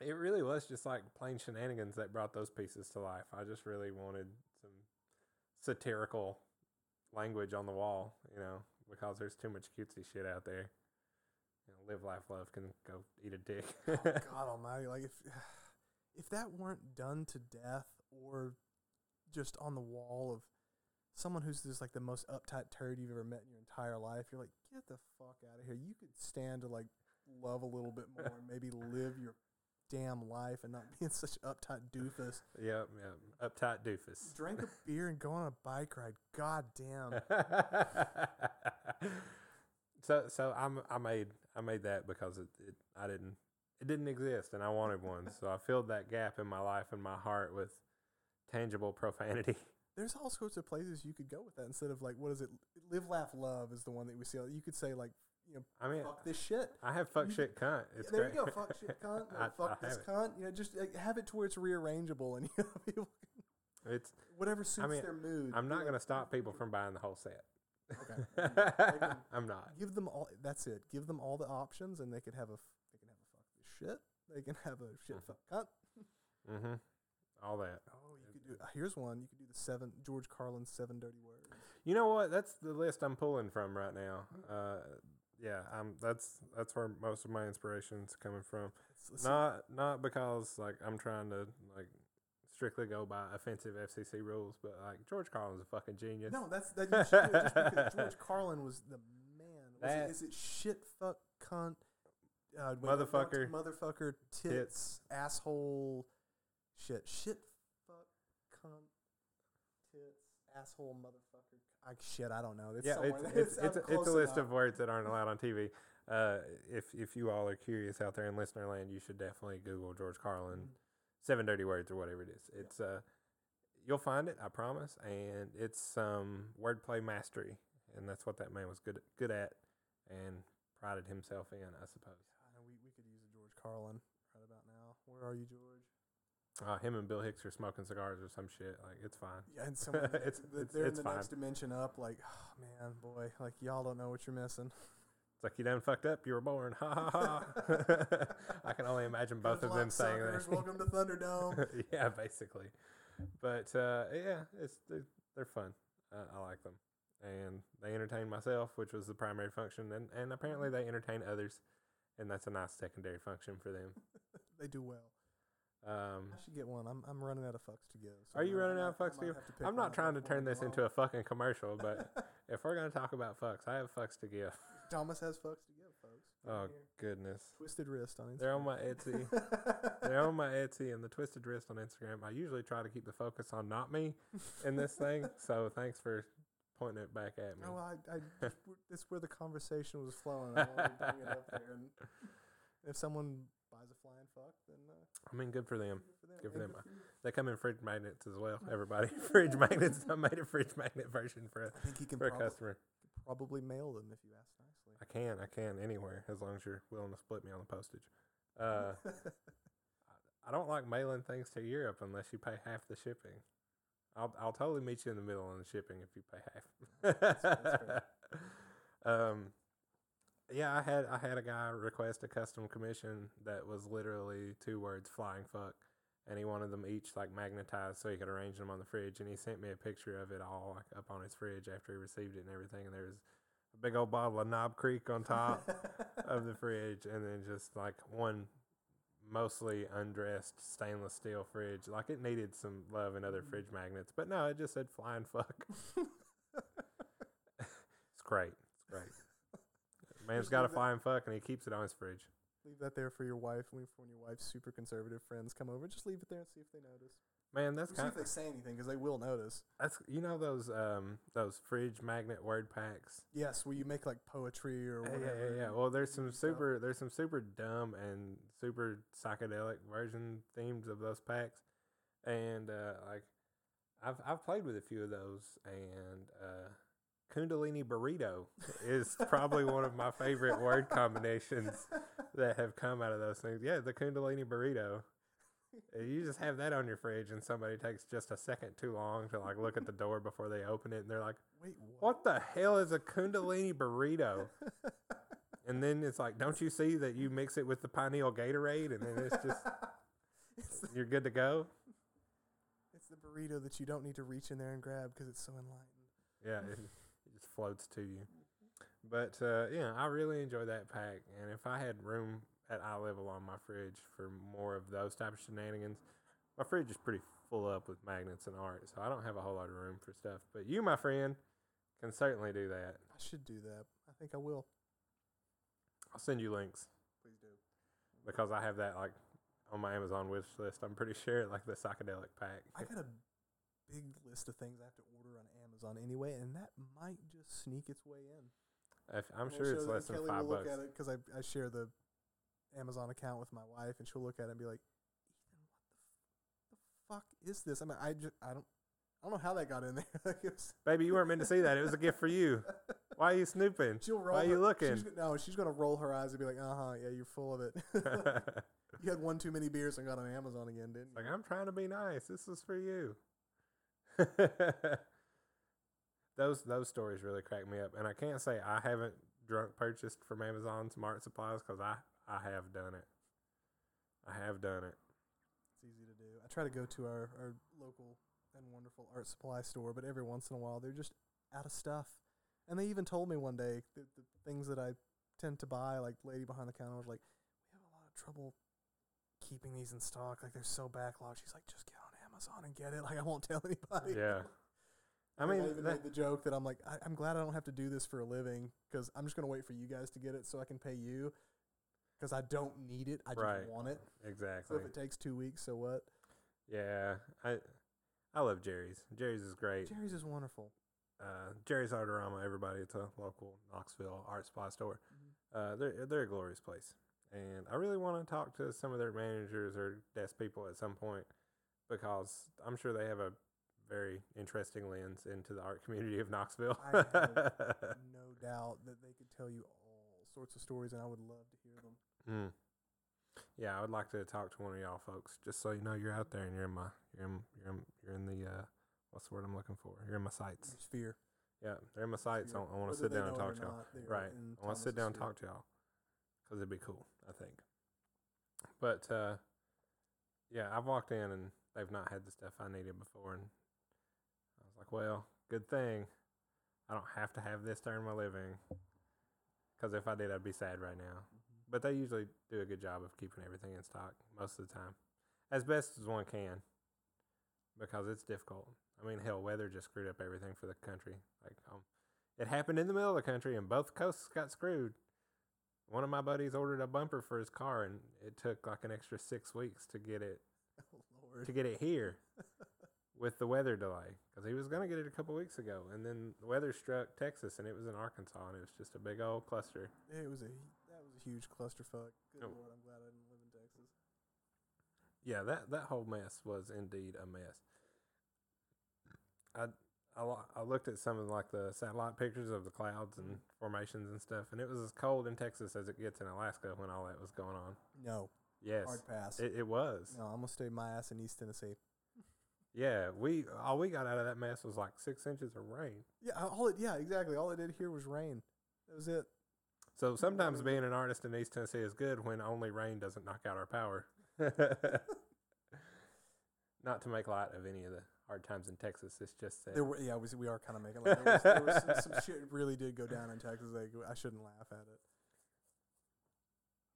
it really was just like plain shenanigans that brought those pieces to life. I just really wanted some satirical language on the wall, you know, because there's too much cutesy shit out there. You know, live, life love can go eat a dick. Oh, God Almighty! Like if if that weren't done to death or just on the wall of someone who's just like the most uptight turd you've ever met in your entire life, you're like, get the fuck out of here. You could stand to like love a little bit more and maybe live your damn life and not being such uptight doofus. Yep, yep. Uptight doofus. Drink a beer and go on a bike ride. God damn. so so I'm I made I made that because it, it I didn't it didn't exist and I wanted one. so I filled that gap in my life and my heart with tangible profanity. There's all sorts of places you could go with that instead of like what is it? Live, laugh, love is the one that we see. You could say like you know, I mean, fuck this shit. I have fuck You- shit cunt. It's there great. you go. Fuck shit, cunt. I- fuck I this it. cunt. You know, just like, have it to where it's rearrangeable and you know, people, It's whatever suits mean, their mood. I'm not going to stop people from buying the whole set. Okay. Can- I'm not. give them all. That's it. Give them all the options, and they can have a. They can have a fuck this shit. They can have a shit Mhm. fuck cunt. Mm-hmm. All that. Oh, you could do. uh, Here's one. You could do the seven George Carlin's seven dirty words. You know what? That's the list I'm pulling from right now. Uh, yeah, I'm. That's that's where most of my inspiration's coming from. Let's- let's see. Not not because like I'm trying to like strictly go by offensive FCC rules, but like George Carlin's a fucking genius. No, that's that. You should do it just because George Carlin was the man. Was That- it, is it shit fuck cunt? Uh, Motherfucker. motherfucker, tits, Tits. asshole, shit, shit, fuck, cunt, tits, asshole, motherfucker. I, shit, I don't know. It's yeah, it's it's it's, a, it's a list enough. of words that aren't allowed on TV. Uh, if if you all are curious out there in listener land, you should definitely Google George Carlin Mhm. Seven dirty words or whatever it is. It's uh, you'll find it, I promise, and it's some wordplay mastery, and that's what that man was good good at, and prided himself in, I suppose. I know we, we could use a George Carlin right about now. Where are you, George? Uh, him and Bill Hicks are smoking cigars or some shit. Like it's fine. Yeah, and someone It's- it's- they're it's in the fine. next dimension up. Like, oh man, boy, like y'all don't know what you're missing. It's like you done fucked up. You were born. Ha ha ha. I can only imagine both Good of them saying suckers. that. Welcome to Thunderdome. yeah, basically. But uh, yeah, it's they're, they're fun. Uh, I like them, and they entertain myself, which was the primary function, and and apparently they entertain others, and that's a nice secondary function for them. they do well. Um, I should get one. I'm I'm running out of fucks to give. so Are you running out of fucks to give? pick I'm not trying to turn this into a fucking commercial, but if we're gonna talk about fucks, I have fucks to give. Thomas has fucks to give, folks. Oh here. goodness, Twisted wrist on Instagram. they're on my Etsy. They're on my Etsy and the twisted wrist on Instagram. I usually try to keep the focus on not me in this thing, so thanks for pointing it back at me. Oh, I, I, that's where the conversation was flowing. I wanted to bring it up there. And if someone buys a flying fuck, then uh, I mean, good for them. good for them. Good for them. They come in fridge magnets as well. Everybody, fridge magnets. I made a fridge magnet version for a, I think he can for a probably, customer. probably mail them if you ask. I can, I can anywhere as long as you're willing to split me on the postage. Uh, I don't like mailing things to Europe unless you pay half the shipping. I'll I'll totally meet you in the middle on the shipping if you pay half. That's- that's um, yeah, I had I had a guy request a custom commission that was literally two words, flying fuck, and he wanted them each like magnetized so he could arrange them on the fridge. And he sent me a picture of it all like up on his fridge after he received it and everything. And there was a big old bottle of Knob Creek on top of the fridge, and then just like one mostly undressed stainless steel fridge. Like it needed some love and other mm. fridge magnets, but no, it just said flying fuck. it's great. It's great. Man's got a flying fuck, and he keeps it on his fridge. Leave that there for your wife. When when your wife's super conservative friends come over, just leave it there and see if they notice. Man, that's see kind if they say anything because they will notice. that's you know those um those fridge magnet word packs. Yes, where you make like poetry or whatever? yeah, yeah, yeah. Well, there's some super there's some super dumb and super psychedelic version themes of those packs, and uh, like I've I've played with a few of those, and uh, Kundalini burrito is probably one of my favorite word combinations that have come out of those things. Yeah, the Kundalini burrito. You just have that on your fridge, and somebody takes just a second too long to like look at the door before they open it, and they're like, Wait, "What the hell is a Kundalini burrito?" And then it's like, "Don't you see that you mix it with the pineal Gatorade, and then it's just it's, the, you're good to go?" it's the burrito that you don't need to reach in there and grab because it's so enlightened. Yeah, it, it just floats to you. But uh, yeah, I really enjoy that pack, and if I had room at eye level on my fridge for more of those type of shenanigans, my fridge is pretty full up with magnets and art, so I don't have a whole lot of room for stuff. But you, my friend, can certainly do that. I should do that. I think I will. I'll send you links. Please do. because I have that like on my Amazon wish list. I'm pretty sure like the psychedelic pack. I got a big list of things I have to order on Amazon anyway, and that might just sneak its way in. If, I'm sure it's less than Kelly five will bucks. look at it because I, I share the Amazon account with my wife, and she'll look at it and be like, "Ethan, what the, f- the fuck is this?" I mean, I just I don't I don't know how that got in there. Like, was- Baby, you weren't meant to see that. It was a gift for you. Why are you snooping? she'll roll. Why are you looking? She's, no, she's gonna roll her eyes and be like, "Uh huh, yeah, you're full of it. you had one too many beers and got on Amazon again, didn't you?" like? I'm trying to be nice. This is for you. those those stories really crack me up, and I can't say I haven't drunk purchased from Amazon smart supplies because I I have done it. I have done it. It's easy to do. I try to go to our, our local and wonderful art supply store, but every once in a while they're just out of stuff. And they even told me one day that the things that I tend to buy, like the lady behind the counter was like, "We have a lot of trouble keeping these in stock. Like they're so backlogged." She's like, "Just get on Amazon and get it. Like I won't tell anybody." Yeah. I mean, I even that- made the joke that I'm like, I, I'm glad I don't have to do this for a living because I'm just gonna wait for you guys to get it so I can pay you because I don't need it. I just Right. want it. Exactly. So if it takes two weeks, so what? Yeah, I I love Jerry's. Jerry's is great. Jerry's is wonderful. Uh, Jerry's Artorama, everybody. It's a local Knoxville art supply store. Mm-hmm. Uh, they're they're a glorious place, and I really want to talk to some of their managers or desk people at some point because I'm sure they have a very interesting lens into the art community of Knoxville. I have no doubt that they could tell you all sorts of stories, and I would love to. Mm. Yeah, I would like to talk to one of y'all folks, just so you know you're out there and you're in my you're in you're in, you're in the uh, what's the word I'm looking for? You're in my sights. Sphere. Yeah, they're in my sights. I, Sphere. I want to sit down and talk to y'all. not, they are Right. I want to sit down and talk to y'all because it'd be cool. I think. But uh, yeah, I've walked in and they've not had the stuff I needed before, and I was like, well, good thing I don't have to have this to earn my living. Because if I did, I'd be sad right now. But they usually do a good job of keeping everything in stock most of the time, as best as one can. Because it's difficult. I mean, hell, weather just screwed up everything for the country. Like, um, it happened in the middle of the country, and both coasts got screwed. One of my buddies ordered a bumper for his car, and it took like an extra six weeks to get it Oh Lord. to get it here with the weather delay because he was going to get it a couple weeks ago, and then the weather struck Texas, and it was in Arkansas, and it was just a big old cluster. it was a that was a huge clusterfuck. Good Oh. Lord, I'm glad I didn't live in Texas. Yeah, that that whole mess was indeed a mess. I I, I looked at some of like the satellite pictures of the clouds and mm. formations and stuff, and it was as cold in Texas as it gets in Alaska when all that was going on. No, Yes, hard pass. it, it was. no, I'm gonna stay my ass in East Tennessee. Yeah, we all we got out of that mess was like six inches of rain. Yeah, all it. Yeah, exactly. All it did here was rain. That was it. So sometimes being an artist in East Tennessee is good when only rain doesn't knock out our power. Not to make light of any of the hard times in Texas. It's just that There were, yeah, we, we are kind of making. Like, there was, there was some, some shit really did go down in Texas. Like, I shouldn't laugh at it.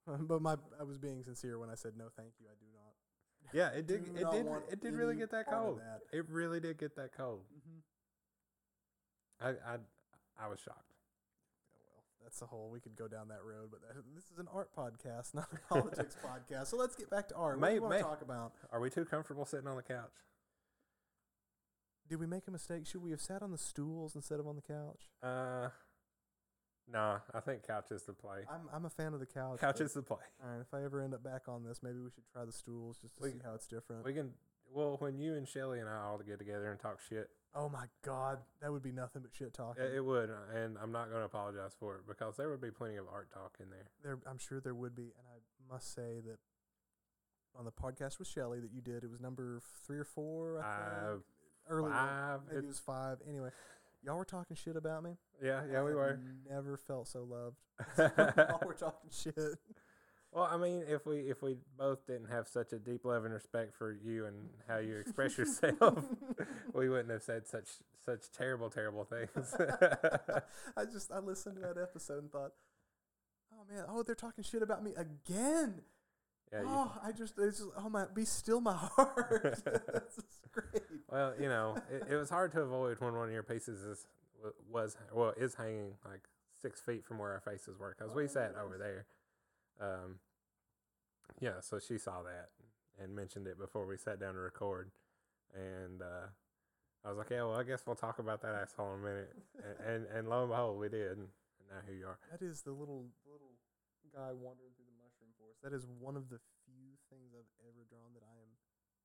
But my, I was being sincere when I said no, thank you. I do not. yeah, it did. It did. It did really get that cold. that. It really did get that cold. Mm-hmm. I I I was shocked. That's a whole. We could go down that road, but that, this is an art podcast, not a politics podcast. So let's get back to art. What do you want may- to talk about? Are we too comfortable sitting on the couch? Did we make a mistake? Should we have sat on the stools instead of on the couch? Uh, nah. I think couch is the play. I'm I'm a fan of the couch. Couch but- is the play. All right, if I ever end up back on this, maybe we should try the stools just to We- see how it's different. We can. Well, when you and Shelly and I all get together and talk shit, oh my god, that would be nothing but shit talking. it, it would, and I'm not going to apologize for it because there would be plenty of art talk in there. there, I'm sure there would be, and I must say that on the podcast with Shelly that you did, it was number three or four. I Uh, think. Early, one. Five. maybe it- it was five. Anyway, y'all were talking shit about me. yeah, yeah, I we were. Never felt so loved. y'all were talking shit. Well, I mean, if we if we both didn't have such a deep love and respect for you and how you express yourself, we wouldn't have said such such terrible, terrible things. I just I listened to that episode and thought, oh man, oh they're talking shit about me again. yeah, oh, I just it's just oh my, be still my heart. this is great. well, you know, it, it was hard to avoid when one of your pieces is was well is hanging like six feet from where our faces were because we Oh, sat nice. over there. Um, yeah, so she saw that and mentioned it before we sat down to record, and uh, I was like, yeah, well, I guess we'll talk about that asshole in a minute, and, and and lo and behold, we did, and now here you are. That is the little little guy wandering through the mushroom forest. That is one of the few things I've ever drawn that I am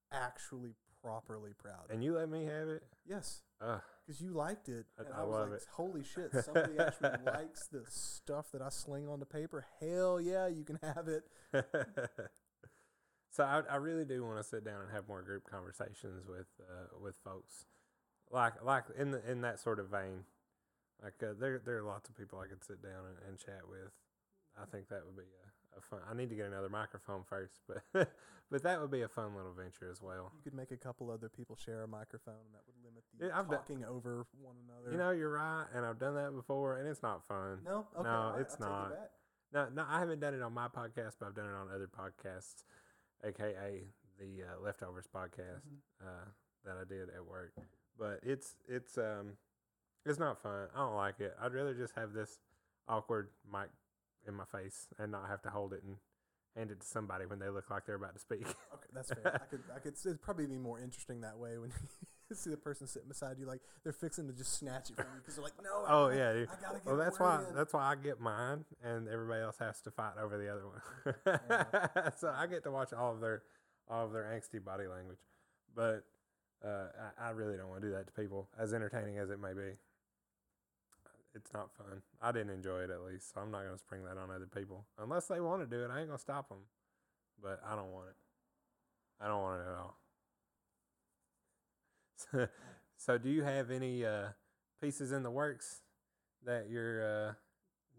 actually properly proud. And you let me have it. yes, because you liked it. I- and I I, was love like, it. holy shit, somebody actually likes the stuff that I sling onto paper. Hell yeah, you can have it. so I, I really do want to sit down and have more group conversations with uh, with folks, like like in the, in that sort of vein. Like uh, there there are lots of people I could sit down and, and chat with. I think that would be a, a fun. I need to get another microphone first, but but that would be a fun little venture as well. You could make a couple other people share a microphone, and that would limit the Yeah, done- talking over one another. You know, you're right, and I've done that before, and it's not fun. no, okay, no, it's I'll not. No, no, I haven't done it on my podcast, but I've done it on other podcasts, aka the uh, Leftovers podcast Mhm. uh, that I did at work. But it's it's um it's not fun. I don't like it. I'd rather just have this awkward mic in my face and not have to hold it and hand it to somebody when they look like they're about to speak. Okay, that's fair. I could, I could. It'd probably be more interesting that way when you see the person sitting beside you, like they're fixing to just snatch it from you because they're like, no. Oh gotta- yeah, dude. I gotta get. Well, that's why in." that's why I get mine, and everybody else has to fight over the other one. so I get to watch all of their all of their angsty body language, but uh, I, I really don't want to do that to people, as entertaining as it may be. It's not fun. I didn't enjoy it at least, so I'm not going to spring that on other people unless they want to do it. I ain't going to stop them, but I don't want it. I don't want it at all. So, so do you have any uh, pieces in the works that you're uh,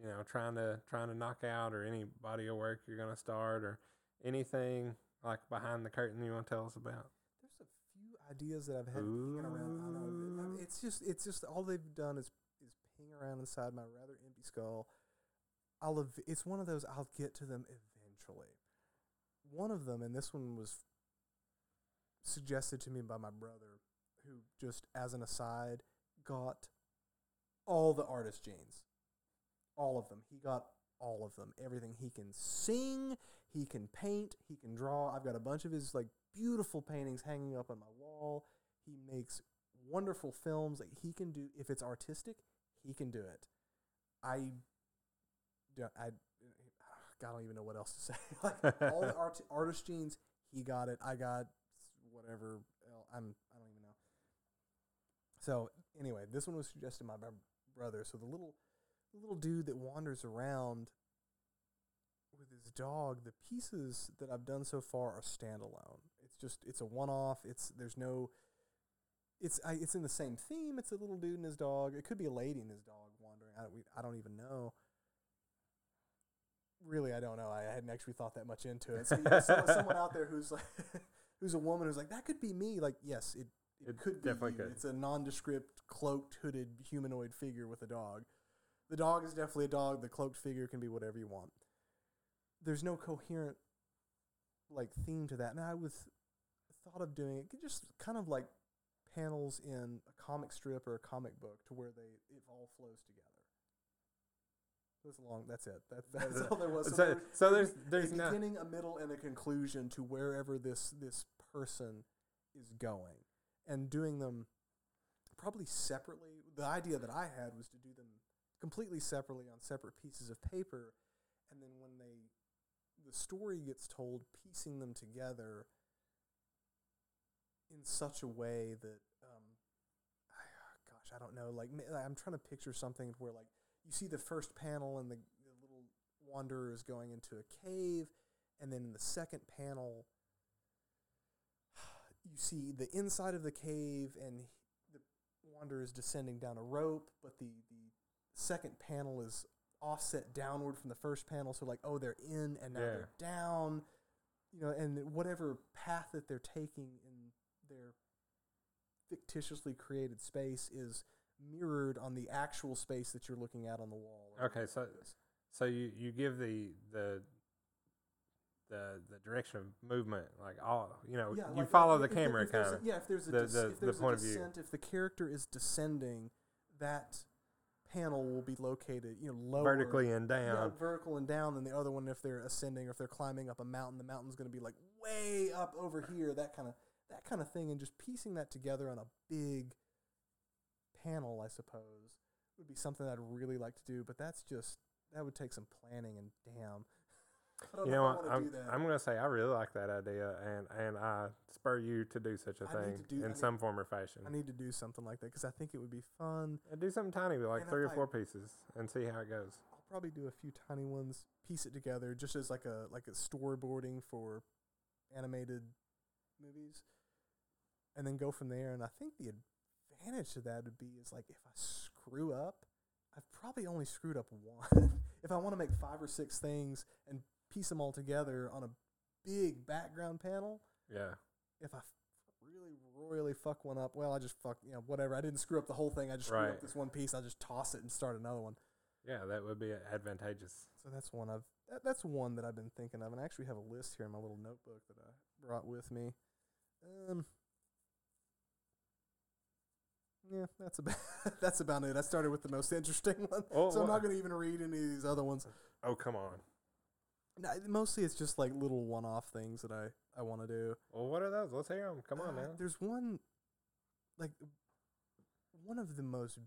you know trying to trying to knock out or any body of work you're going to start or anything like behind the curtain you want to tell us about There's a few ideas that I've had around. I know. It's just, it's just all they've done is around inside my rather empty skull. I'll. Ev- it's one of those. I'll get to them eventually. One of them, and this one was suggested to me by my brother, who just as an aside got all the artist genes, all of them. He got all of them. Everything he can sing, he can paint, he can draw. I've got a bunch of his like beautiful paintings hanging up on my wall. He makes wonderful films. Like he can do if it's artistic, he can do it. I don't I I don't even know what else to say. like all the art, artist genes, he got it. I got whatever. I'm I don't even know. So anyway, this one was suggested by my brother. So the little little dude that wanders around with his dog, the pieces that I've done so far are standalone. It's just it's a one off. It's there's no it's I, it's in the same theme. It's a little dude and his dog. It could be a lady and his dog wandering. I don't, we, I don't even know. Really, I don't know. I hadn't actually thought that much into it. So, you know, so- someone out there who's like, who's a woman who's like, that could be me. Like, yes, it, it, It could be definitely you. could. It's a nondescript, cloaked, hooded humanoid figure with a dog. The dog is definitely a dog. The cloaked figure can be whatever you want. There's no coherent, like, theme to that. And I was thought of doing it could just kind of like panels in a comic strip or a comic book to where they it all flows together. That's long. That's it. That, that's all there was. so, there- so there's there's a no beginning, a middle, and a conclusion to wherever this this person is going, and doing them probably separately. The idea that I had was to do them completely separately on separate pieces of paper, and then when they the story gets told, piecing them together in such a way that um, gosh, I don't know. Like I'm trying to picture something where like you see the first panel and the, the little wanderer is going into a cave, and then in the second panel, you see the inside of the cave and he- the wanderer is descending down a rope, but the the second panel is offset downward from the first panel. So like, oh, they're in and now they're down. You know, and whatever path that they're taking in their fictitiously created space is mirrored on the actual space that you're looking at on the wall. Okay, so- so you you give the the the the direction of movement like all you know Yeah, you like, follow like, the if camera if kind of Yeah, if there's a the- des- the- if the there's point a of view. descent, if the character is descending, that panel will be located, you know, lower Vertically and down, yeah, vertical and down, and the other one if they're ascending or if they're climbing up a mountain, the mountain's going to be like way up over here. That kind of that kind of thing, and just piecing that together on a big panel, I suppose, would be something I'd really like to do. But that's just that would take some planning, and damn, I don't You know know if I what? want I'm, do that. I'm going to say I really like that idea, and, and I spur you to do such a I thing do- I in need- some form or fashion. I need to do something like that because I think it would be fun. And do something tiny, with like And three or four pieces, and see how it goes. I'll probably do a few tiny ones, piece it together, just as like a like a storyboarding for animated movies, and then go from there. And I think the advantage to that would be is like if I screw up, I've probably only screwed up one. if I want to make five or six things and piece them all together on a big background panel, Yeah. if I really royally fuck one up, well, I just fuck you know whatever. I didn't screw up the whole thing. I just screwed Right. up this one piece. I just toss it and start another one. Yeah, that would be advantageous. So that's one I've that, that's one that I've been thinking of, and I actually have a list here in my little notebook that I brought with me. Um, yeah, that's about that's about it. I started with the most interesting one, Oh, so I'm not going to even read any of these other ones. Oh, come on. No, mostly it's just like little one-off things that I I want to do. Well, what are those? Let's hear them. Come on Uh, now. There's one, like, one of the most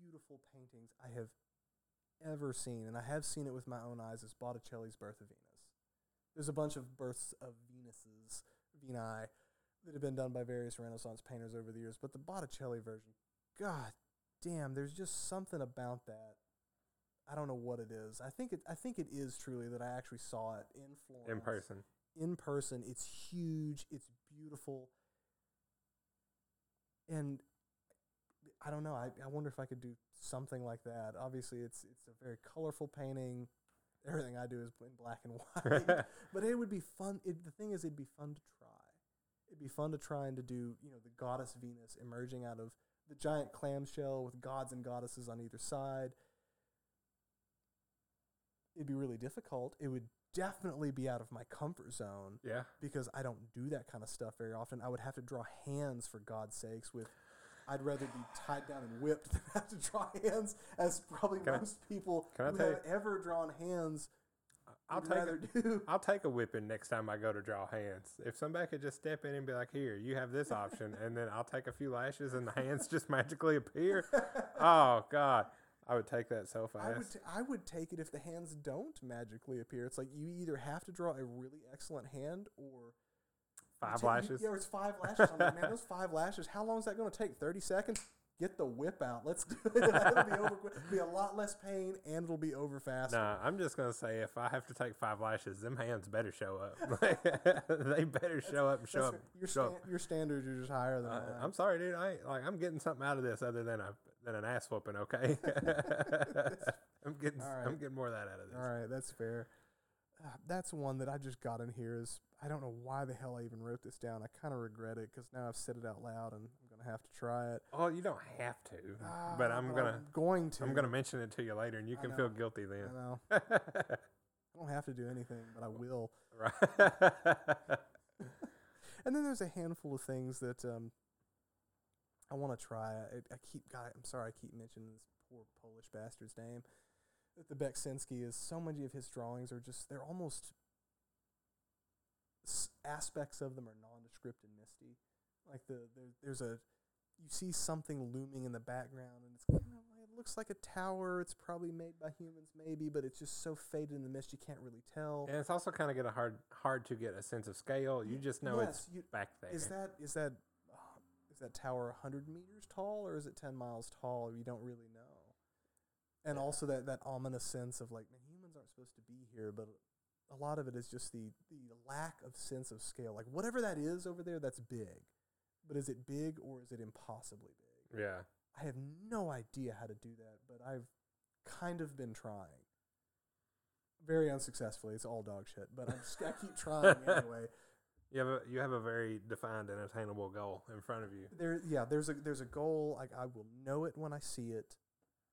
beautiful paintings I have ever seen, and I have seen it with my own eyes, is Botticelli's Birth of Venus. There's a bunch of births of Venuses, Veni, that have been done by various Renaissance painters over the years, but the Botticelli version, god damn, there's just something about that. I don't know what it is. I think it. I think it is truly that I actually saw it in Florence In person. in person. It's huge. It's beautiful. And I don't know. I, I wonder if I could do something like that. Obviously, it's it's a very colorful painting. Everything I do is in black and white. but it would be fun. It, the thing is, it'd be fun to try. It'd be fun to try and to do, you know, the goddess Venus emerging out of the giant clamshell with gods and goddesses on either side. It'd be really difficult. It would definitely be out of my comfort zone yeah. because I don't do that kind of stuff very often. I would have to draw hands for God's sakes. With I'd rather be tied down and whipped than have to draw hands, as probably Can I- most people who have ever drawn hands I'll take rather a, do. I'll take a whipping next time I go to draw hands. If somebody could just step in and be like, "Here, you have this option," and then I'll take a few lashes and the hands just magically appear. Oh God, I would take that so I would, fast. t- I would take it if the hands don't magically appear. It's like you either have to draw a really excellent hand or Five ta- you- lashes. Yeah, it's five lashes. I'm like, man, those five lashes. How long is that going to take? Thirty seconds. Get the whip out. Let's do it. it'll be over. be a lot less pain, and it'll be over faster. Nah, I'm just gonna say if I have to take five lashes, them hands better show up. they better show up and show up. Your, show up. your standards are just higher than Uh, mine. I'm sorry, dude. I ain't- like I'm getting something out of this other than a than an ass whooping. Okay, I'm getting right. I'm getting more of that out of this. All right, that's fair. Uh, that's one that I just got in here. Is I don't know why the hell I even wrote this down. I kind of regret it because now I've said it out loud and have to try it. Oh, you don't have to, but Ah, I'm gonna going to. I'm gonna mention it to you later, and you can feel guilty I then. know. I don't have to do anything, but I will. right. And then there's a handful of things that um, I want to try. I, I keep, God, I'm sorry, I keep mentioning this poor Polish bastard's name. The Beksinski is so many of his drawings are just they're almost s- aspects of them are nondescript and misty. Like the there, there's a you see something looming in the background and it's kind of like, it looks like a tower. It's probably made by humans maybe, but it's just so faded in the mist you can't really tell. and it's also kind of get a hard hard to get a sense of scale. You just know it's you- back there. Is that is that uh, is that tower hundred meters tall or is it ten miles tall? You don't really know. And also that that ominous sense of like, man, humans aren't supposed to be here, but a lot of it is just the the lack of sense of scale. Like whatever that is over there, that's big, but is it big or is it impossibly big? yeah. I have no idea how to do that, but I've kind of been trying. Very unsuccessfully. It's all dog shit, but I'm just, I keep trying anyway. You have a you have a very defined and attainable goal in front of you. There, yeah. There's a there's a goal. Like I will know it when I see it.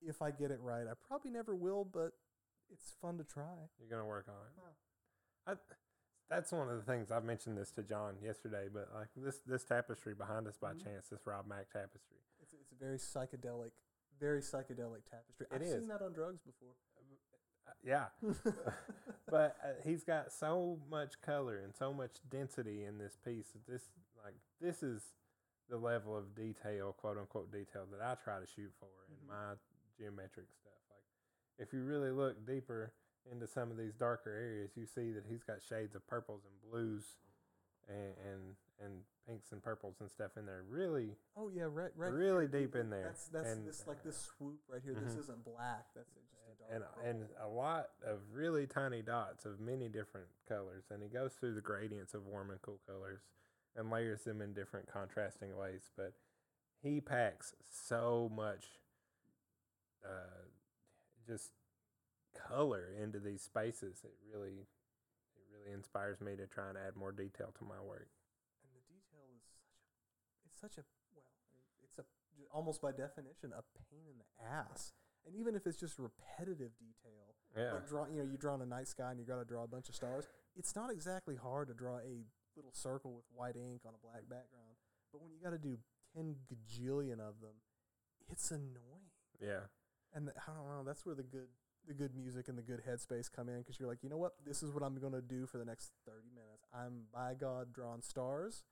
If I get it right, I probably never will, but it's fun to try. You're gonna work on it. I, that's one of the things I've mentioned this to John yesterday, but like this this tapestry behind us by Mhm. chance, this Rob Mack tapestry. It's it's a very psychedelic very psychedelic tapestry. It I've is. seen that on drugs before. Uh, yeah, but uh, he's got so much color and so much density in this piece. This like this is the level of detail, quote unquote detail, that I try to shoot for Mhm. in my geometric stuff. Like if you really look deeper into some of these darker areas, you see that he's got shades of purples and blues, and and, and pinks and purples and stuff in there. Really, oh yeah, right, right. really deep in there. That's that's and, this like this swoop right here. This Mhm. isn't black. That's just a dark and purple. and a lot of really tiny dots of many different colors, and he goes through the gradients of warm and cool colors and layers them in different contrasting ways. But he packs so much, uh, just color into these spaces. It really, it really inspires me to try and add more detail to my work. and the detail is such a it's such a well it's a almost by definition a pain in the ass and even if it's just repetitive detail Yeah, like draw you know you draw in a night sky and you got to draw a bunch of stars it's not exactly hard to draw a little circle with white ink on a black background but when you got to do 10 gajillion of them it's annoying yeah, and the, I don't know. That's where the good the good music and the good headspace come in because you're like, you know what? This is what I'm going to do for the next thirty minutes. I'm by God drawn stars,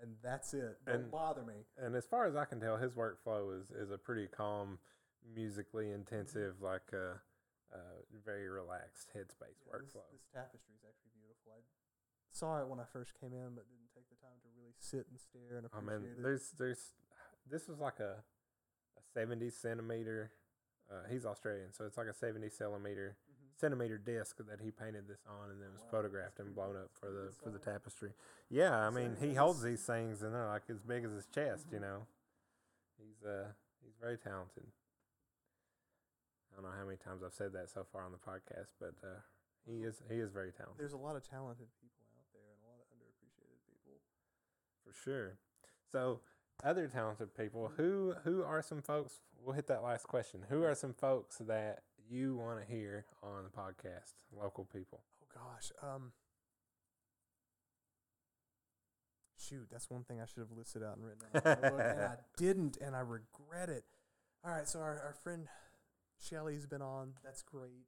and that's it. Don't And- bother me. and as far as I can tell, his workflow is is a pretty calm, musically intensive, like uh, uh, very relaxed headspace Yeah, workflow. this tapestry is actually beautiful. I saw it when I first came in, but didn't take the time to really sit and stare and I appreciate mean, it. there's there's this was like a a seventy centimeter. Uh, he's Australian, so it's like a seventy centimeter Mhm. centimeter disc that he painted this on, and then was wow. photographed and blown up for the for the tapestry. Yeah, I mean, he holds these things, and they're like as big as his chest. You Mhm. know, he's uh he's very talented. I don't know how many times I've said that so far on the podcast, but uh, he is he is very talented There's a lot of talented people out there and a lot of underappreciated people. for sure. So, other talented people, who who are some folks? We'll hit that last question. Who are some folks that you want to hear on the podcast? Local people. Oh gosh. Um Shoot, that's one thing I should have listed out and written down. in my notebook, and I didn't, and I regret it. All right, so our, our friend Shelly's been on. That's great.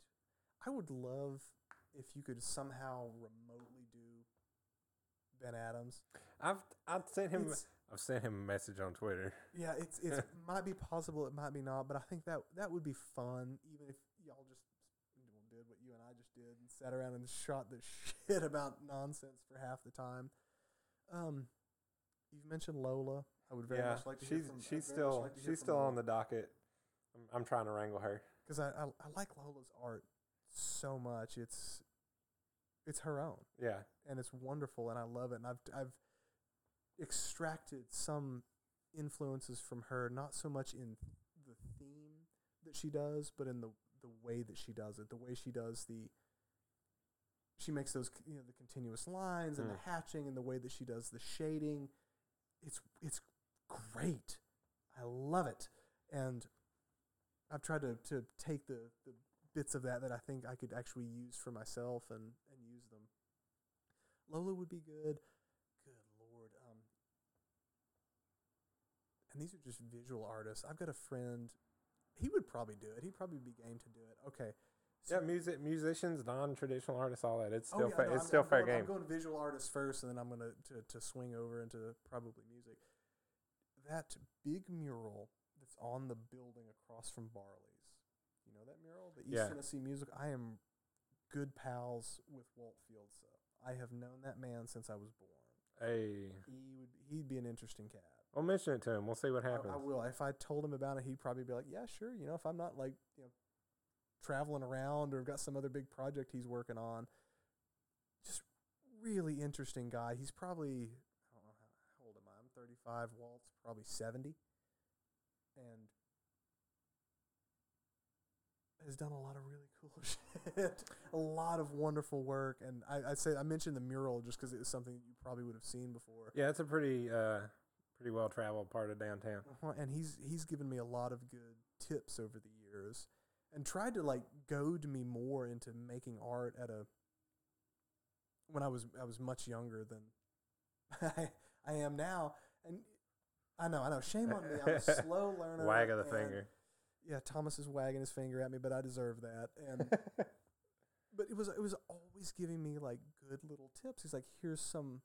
I would love if you could somehow remotely do Ben Adams. I've I've sent him It's, I've sent him a message on Twitter. yeah, it's it's might be possible, it might be not, but I think that that would be fun, even if y'all just did what you and I just did and sat around and shot the shit about nonsense for half the time. Um, you've mentioned Lola. I would very yeah, much like to she's from. She's still like she's still on the docket. I'm, I'm trying to wrangle her. because I, I I like Lola's art so much. It's it's her own. Yeah, and it's wonderful and I love it and I've I've extracted some influences from her not so much in the theme that she does but in the the way that she does it the way she does the she makes those you know the continuous lines and Mm. the hatching and the way that she does the shading it's it's great I love it and I've tried to to take the the bits of that that I think I could actually use for myself and and use them Lola would be good. Good lord. Um, and these are just visual artists. I've got a friend. He would probably do it. He'd probably be game to do it. Okay. so- yeah. Music musicians, non traditional artists, all that. It's Oh, still yeah, fair. no, it's I'm- still I'm fair going, game. I'm going visual artists first, and then I'm going to, to to swing over into probably music. That big mural that's on the building across from Barley's. You know that mural, the East Yeah. Tennessee Music. I am good pals with Walt Fieldsa. I have known that man since I was born. hey, He would he'd be an interesting cat. We'll mention it to him. We'll see what happens. I will. If I told him about it, he'd probably be like, "Yeah, sure." You know, if I'm not like you know traveling around or got some other big project he's working on, just really interesting guy. He's probably I don't know how, how old am I? I'm 35. Walt's probably 70, and has done a lot of really cool shit. a lot of wonderful work, and I, I say I mentioned the mural just because it was something you probably would have seen before. yeah, it's a pretty uh pretty well traveled part of downtown. Uh-huh, and he's he's given me a lot of good tips over the years and tried to like goad me more into making art at a when I was I was much younger than I, I am now and I know I know shame on me I'm a slow learner Wag of the and finger. yeah, Thomas is wagging his finger at me, but I deserve that. And but it was it was always giving me like good little tips. He's like, here's some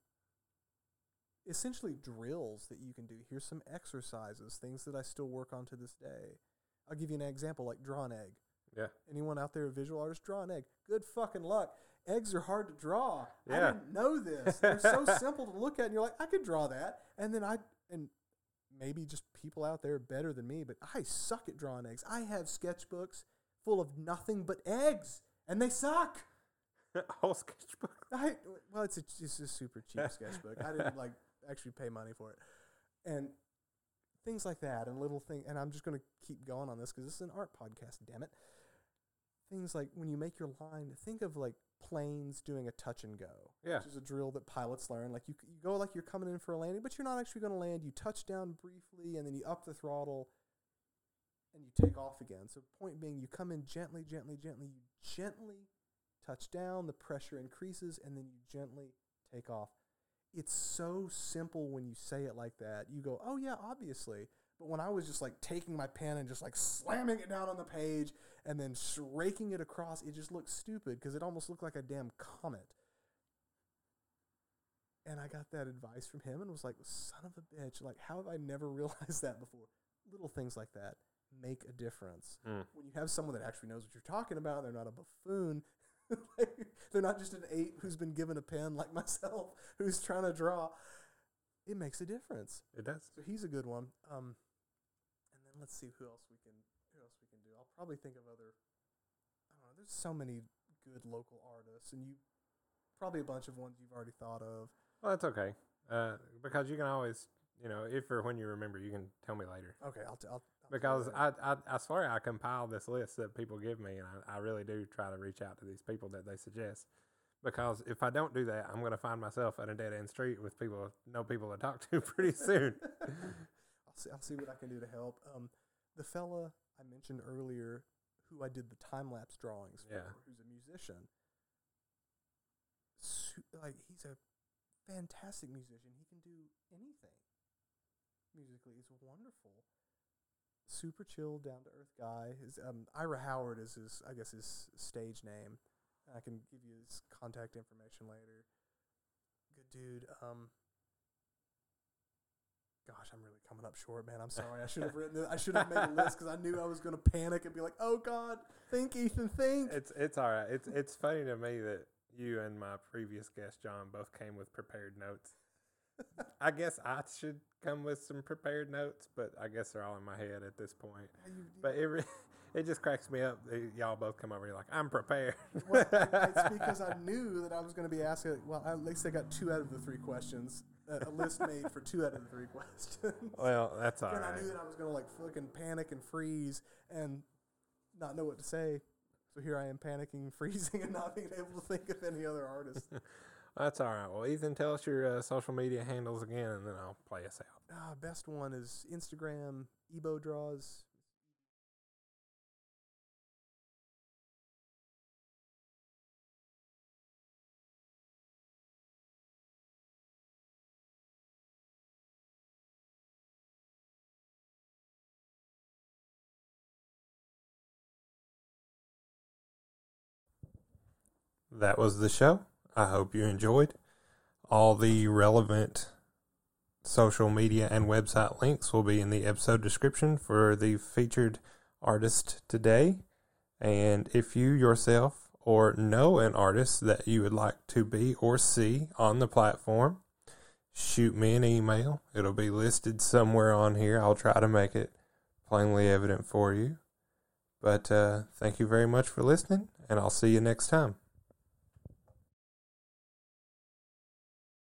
essentially drills that you can do. Here's some exercises, things that I still work on to this day. I'll give you an example, like draw an egg. Yeah. Anyone out there, a visual artist, draw an egg. Good fucking luck. Eggs are hard to draw. I Yeah. didn't know this. They're so simple to look at, and you're like, I could draw that. And then I and maybe just people out there better than me, but I suck at drawing eggs. I have sketchbooks full of nothing but eggs, and they suck. Whole sketchbook. I well, it's a it's a super cheap sketchbook. I didn't like actually pay money for it, and things like that, and little thing. And I'm just going to keep going on this because this is an art podcast. Damn it! Things like when you make your line, think of like planes doing a touch and go, Yeah. which is a drill that pilots learn. Like you, you go like you're coming in for a landing, but you're not actually going to land. You touch down briefly, and then you up the throttle, and you take off again. So point being, you come in gently, gently, gently. You gently touch down, the pressure increases, and then you gently take off. It's so simple when you say it like that. You go, oh, yeah, obviously. But when I was just like taking my pen and just like slamming it down on the page and then raking it across, it just looked stupid because it almost looked like a damn comet. And I got that advice from him and was like, son of a bitch, like, how have I never realized that before? Little things like that make a difference Mm. when you have someone that actually knows what you're talking about, they're not a buffoon. like, they're not just an eight who's been given a pen like myself, who's trying to draw. It makes a difference. It does. So he's a good one. Um, and then let's see who else we can who else we can do. I'll probably think of other. I don't know. There's so many good local artists, and you probably a bunch of ones you've already thought of. Well, that's okay. Uh, because you can always, you know, if or when you remember, you can tell me later. Okay, I'll. T- I'll, I'll Because I, I, I, swear I compile this list that people give me, and I, I really do try to reach out to these people that they suggest. Because if I don't do that, I'm going to find myself at a dead end street with people, no people to talk to pretty soon. I'll see. I'll see what I can do to help. Um, the fella I mentioned earlier, who I did the time lapse drawings for, Yeah. who's a musician. Su- like he's a fantastic musician. He can do anything musically. He's wonderful. Super chill, down to earth guy. His um, Ira Howard is his, I guess, his stage name. I can give you his contact information later. Good dude. Um, gosh, I'm really coming up short, man. I'm sorry. I should have written. It. I should have made a list because I knew I was going to panic and be like, "Oh God, think, Ethan, think." it's it's all right. It's it's funny to me that you and my previous guest John both came with prepared notes. I guess I should come with some prepared notes, but I guess they're all in my head at this point. But it re- it just cracks me up. that y'all both come over. And you're like, I'm prepared. Well, it's because I knew that I was going to be asking. Well, at least I got two out of the three questions. A list made for two out of the three questions. well, that's all and right. I knew that I was going to like fucking panic and freeze and not know what to say. So here I am panicking, freezing, and not being able to think of any other artist. That's all right. Well, Ethan, tell us your uh, social media handles again, and then I'll play us out. Ah, best one is Instagram. Ebo draws. That was the show. I hope you enjoyed. All the relevant social media and website links will be in the episode description for the featured artist today. And if you yourself or know an artist that you would like to be or see on the platform, shoot me an email. It'll be listed somewhere on here. I'll try to make it plainly evident for you. But uh, thank you very much for listening, and I'll see you next time.